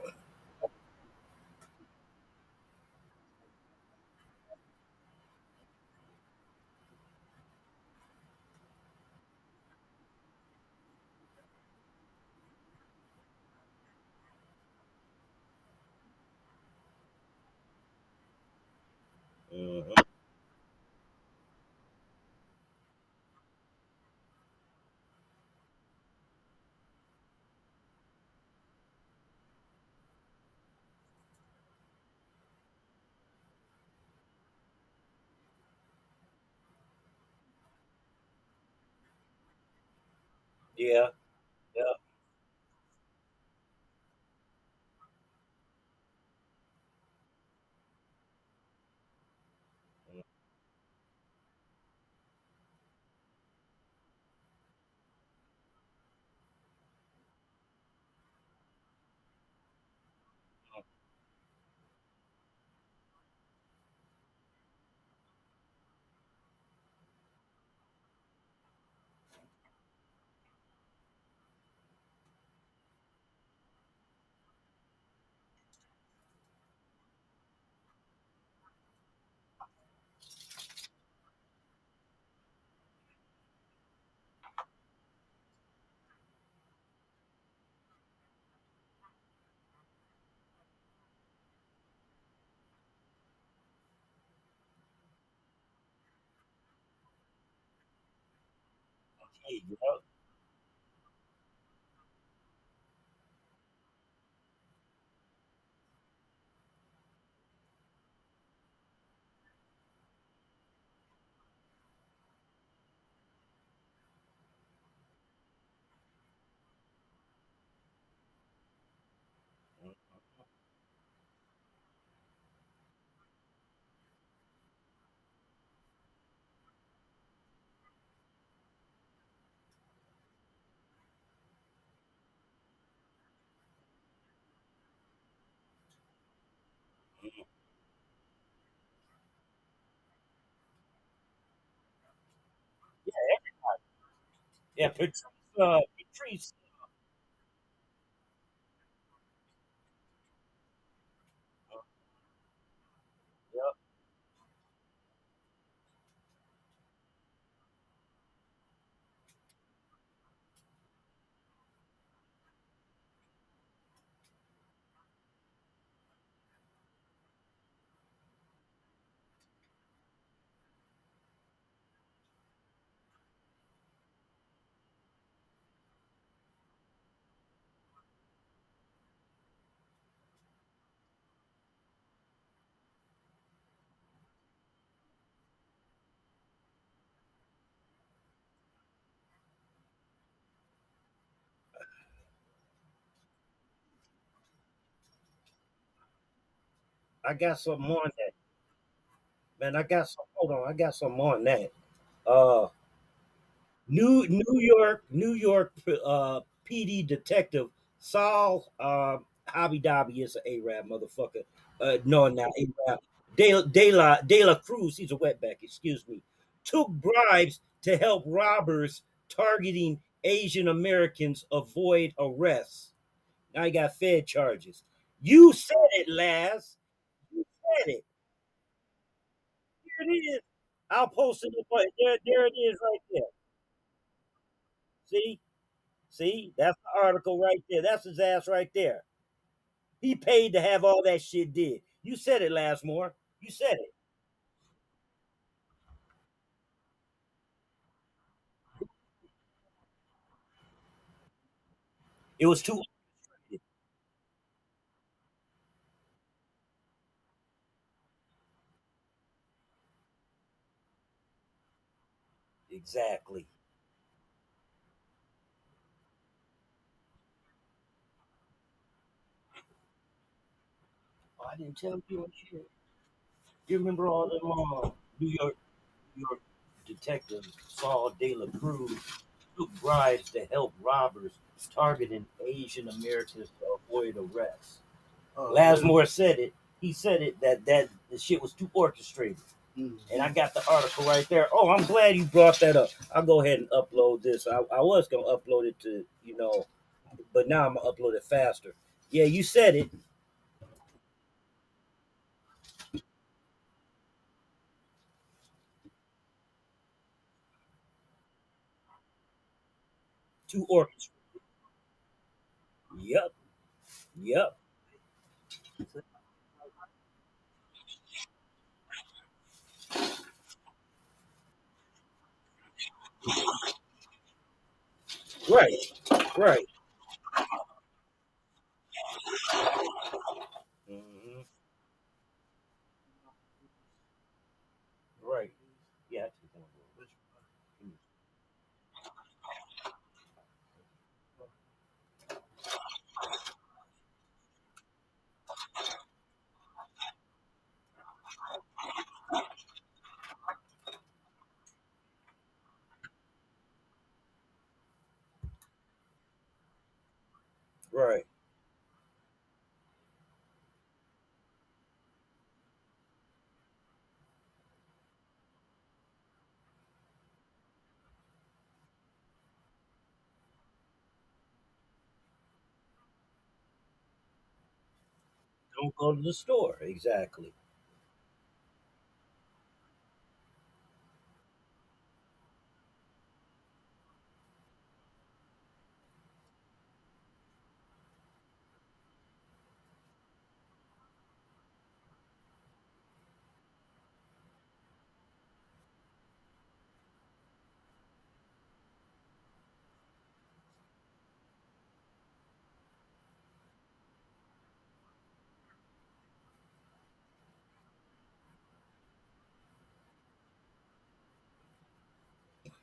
Yeah, Hey, yeah. Mhm. Yeah, Patrice, uh, Patrice. I got some more on that, man. I got some. Hold on, I got some more on that. Uh, New New York, New York uh, PD detective Saul uh, Hobby Dobby is an Arab motherfucker. Uh, no, not Arab. De, De, La, De La Cruz, he's a wetback, excuse me, took bribes to help robbers targeting Asian Americans avoid arrests. Now he got Fed charges. You said it, Laz. Here it is. I'll post it. There, there it is right there. See? See, that's the article right there. That's his ass right there. He paid to have all that shit did. You said it, Lasmore. You said it. It was too. Exactly. Oh, I didn't tell you and shit. You remember all them uh, New York, New York detectives Saul De La Cruz took bribes to help robbers targeting Asian Americans to avoid arrest. Oh, Lasmore said it. He said it that that the shit was too orchestrated. And I got the article right there. Oh, I'm glad you brought that up. I'll go ahead and upload this. I, I was gonna upload it to you know, but now I'm gonna upload it faster. Yeah, you said it. Too orchestrated. Yep. Yep. Right. Right. hmm Right. Yeah. I take one of those. Right. Don't go to the store. Exactly.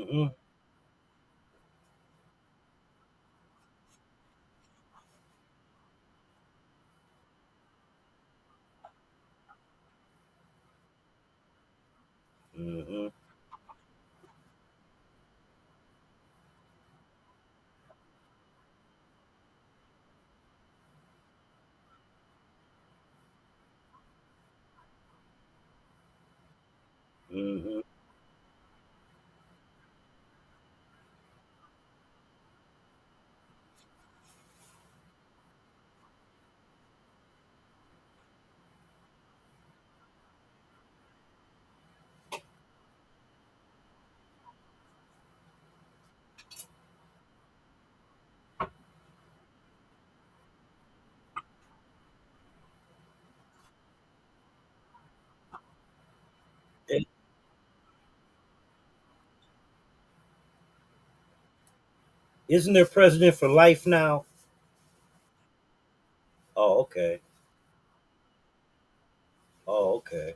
hmm hmm hmm Isn't there president for life now? Oh, okay. Oh, okay.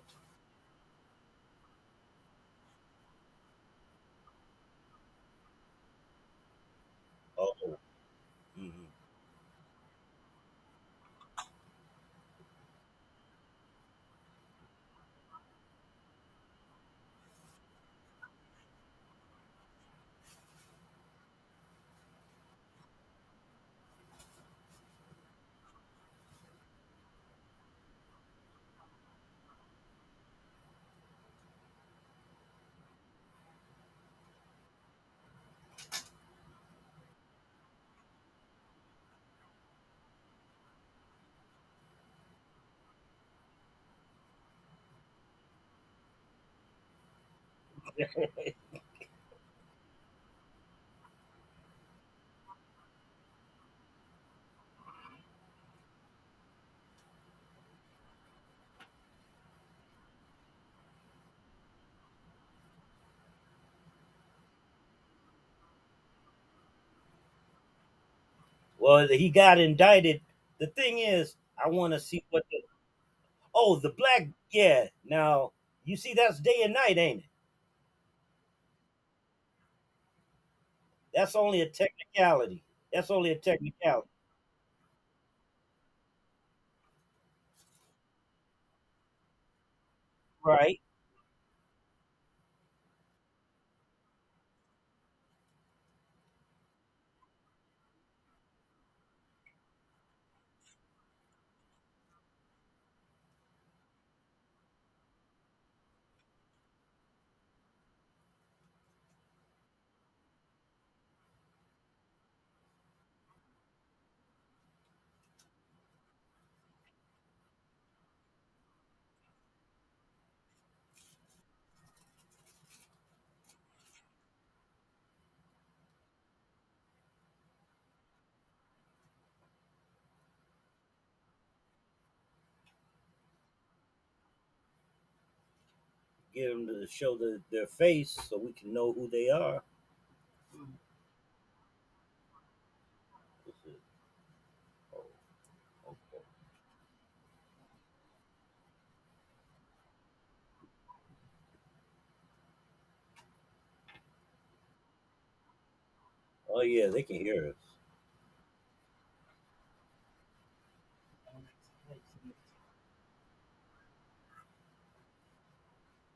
well, he got indicted. The thing is, I want to see what the oh the black yeah. Now you see that's day and night, ain't it? That's only a technicality. That's only a technicality, right? Get them to show the, their face so we can know who they are. Oh. Oh yeah, they can hear us.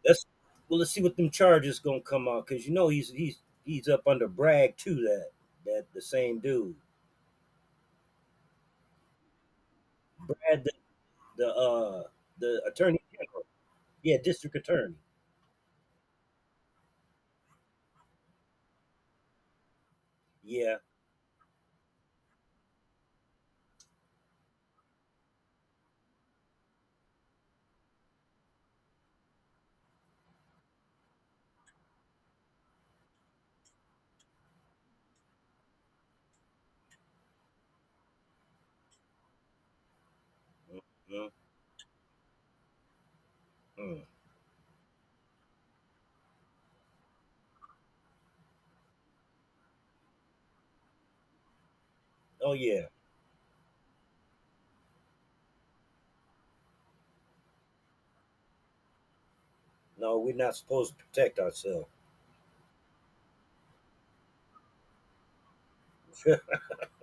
Let's well, let's see what them charges gonna come out because you know he's he's he's up under Bragg too. That that the same dude, Brad, the, the uh the attorney general. Yeah, district attorney. Yeah. Mm. Oh yeah. No, we're not supposed to protect ourselves.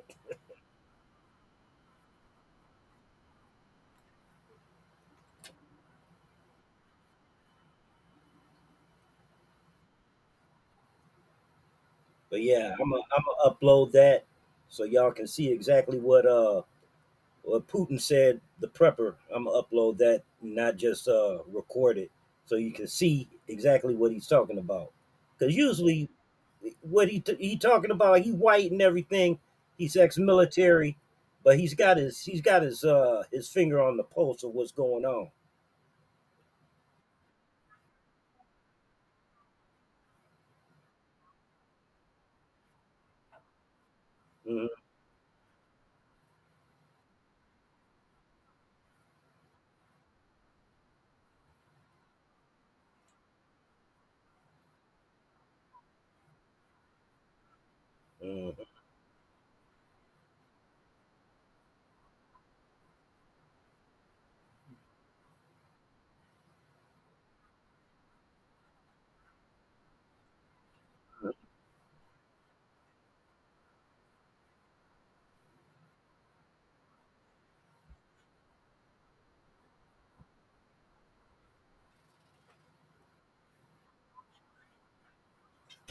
but yeah, I'm gonna upload that so y'all can see exactly what uh what Putin said. The prepper. I'm gonna upload that, not just uh record it, so you can see exactly what he's talking about. Because usually, what he t- he talking about, he white and everything. He's ex-military, but he's got his he's got his uh his finger on the pulse of what's going on.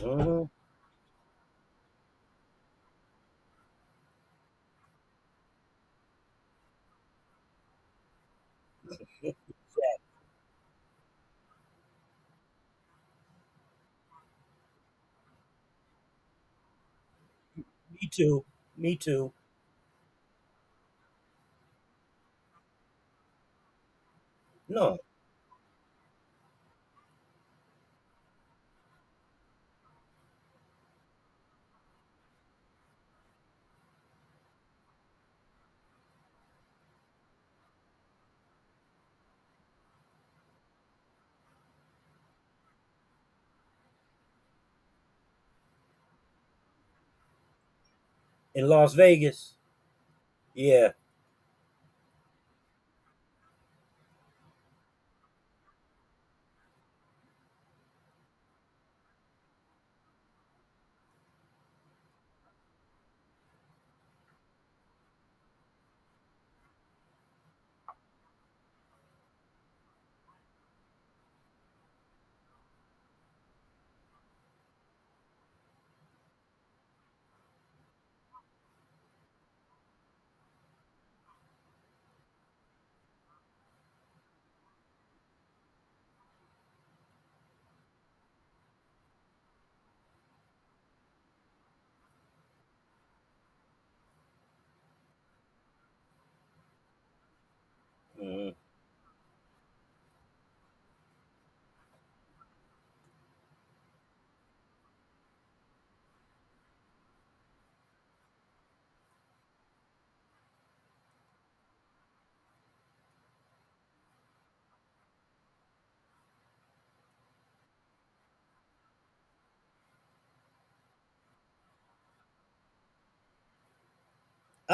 Hmm Me too. Me too. No. In Las Vegas. Yeah.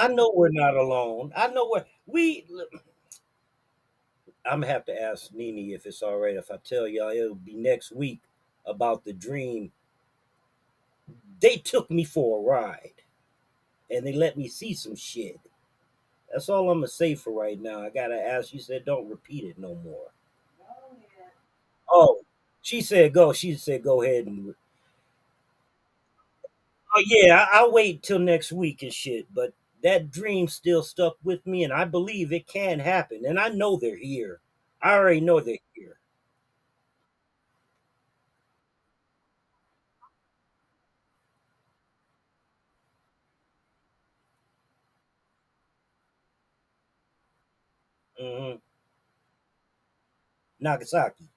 I know we're not alone. I know what we. I'm gonna have to ask Nini if it's all right if I tell y'all it'll be next week about the dream. They took me for a ride and they let me see some shit. That's all I'm gonna say for right now. I gotta ask. You said don't repeat it no more. Oh, yeah. oh she said go. She said go ahead and. Oh yeah, I, I'll wait till next week and shit. But that dream still stuck with me, and I believe it can happen. And I know they're here. I already know they're here. hmm Nagasaki.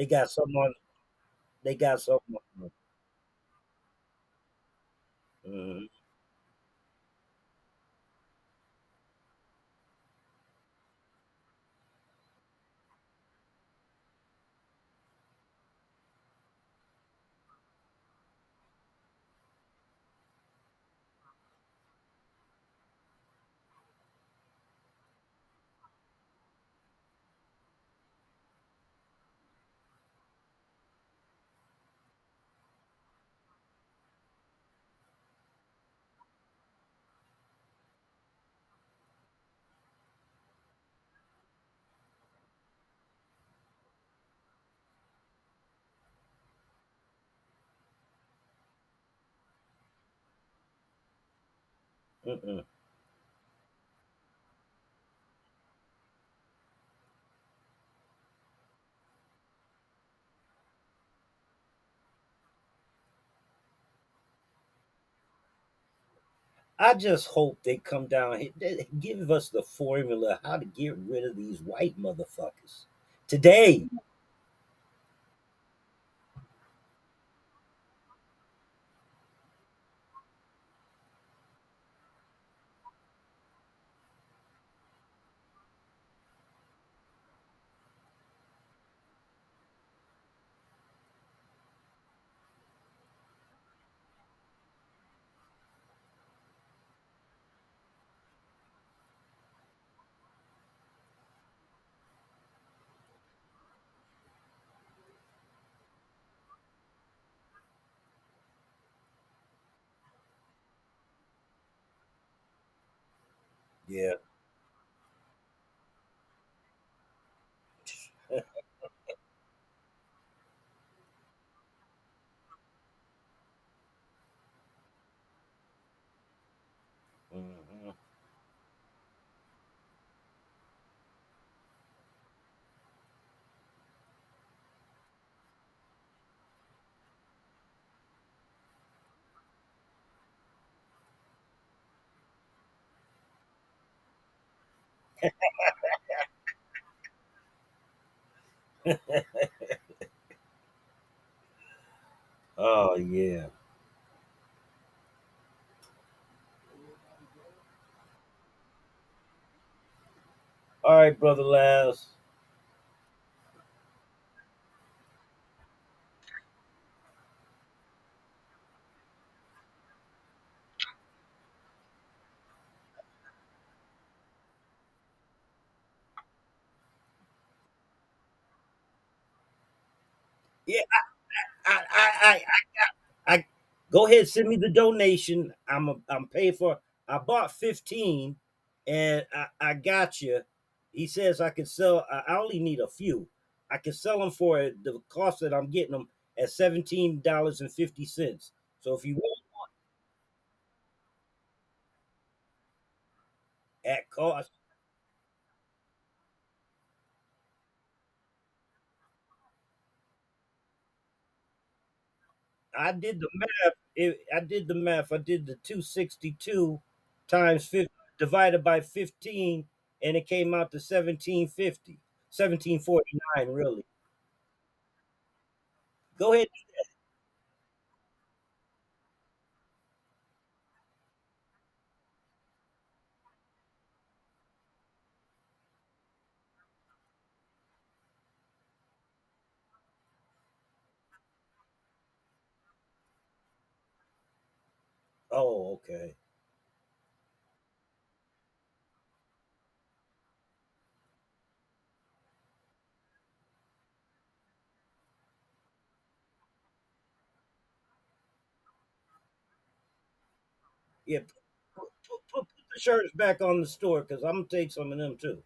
They got someone. They got someone. hmm I just hope they come down here, give us the formula how to get rid of these white motherfuckers today. Yeah. Oh yeah. All right, brother Laz. Yeah, I, I, I, I, go ahead. Send me the donation. I'm, a, I'm paying for. I bought 15, and I, I got you. He says I can sell. I only need a few. I can sell them for the cost that I'm getting them at seventeen dollars and fifty cents. So if you want at cost, I did the math. It, I did the math. I did the 262 times 50 divided by 15, and it came out to 1750, 1749, really. Go ahead. Oh, okay. Yeah, put, put, put, the shirts back on the store because I'm gonna take some of them too.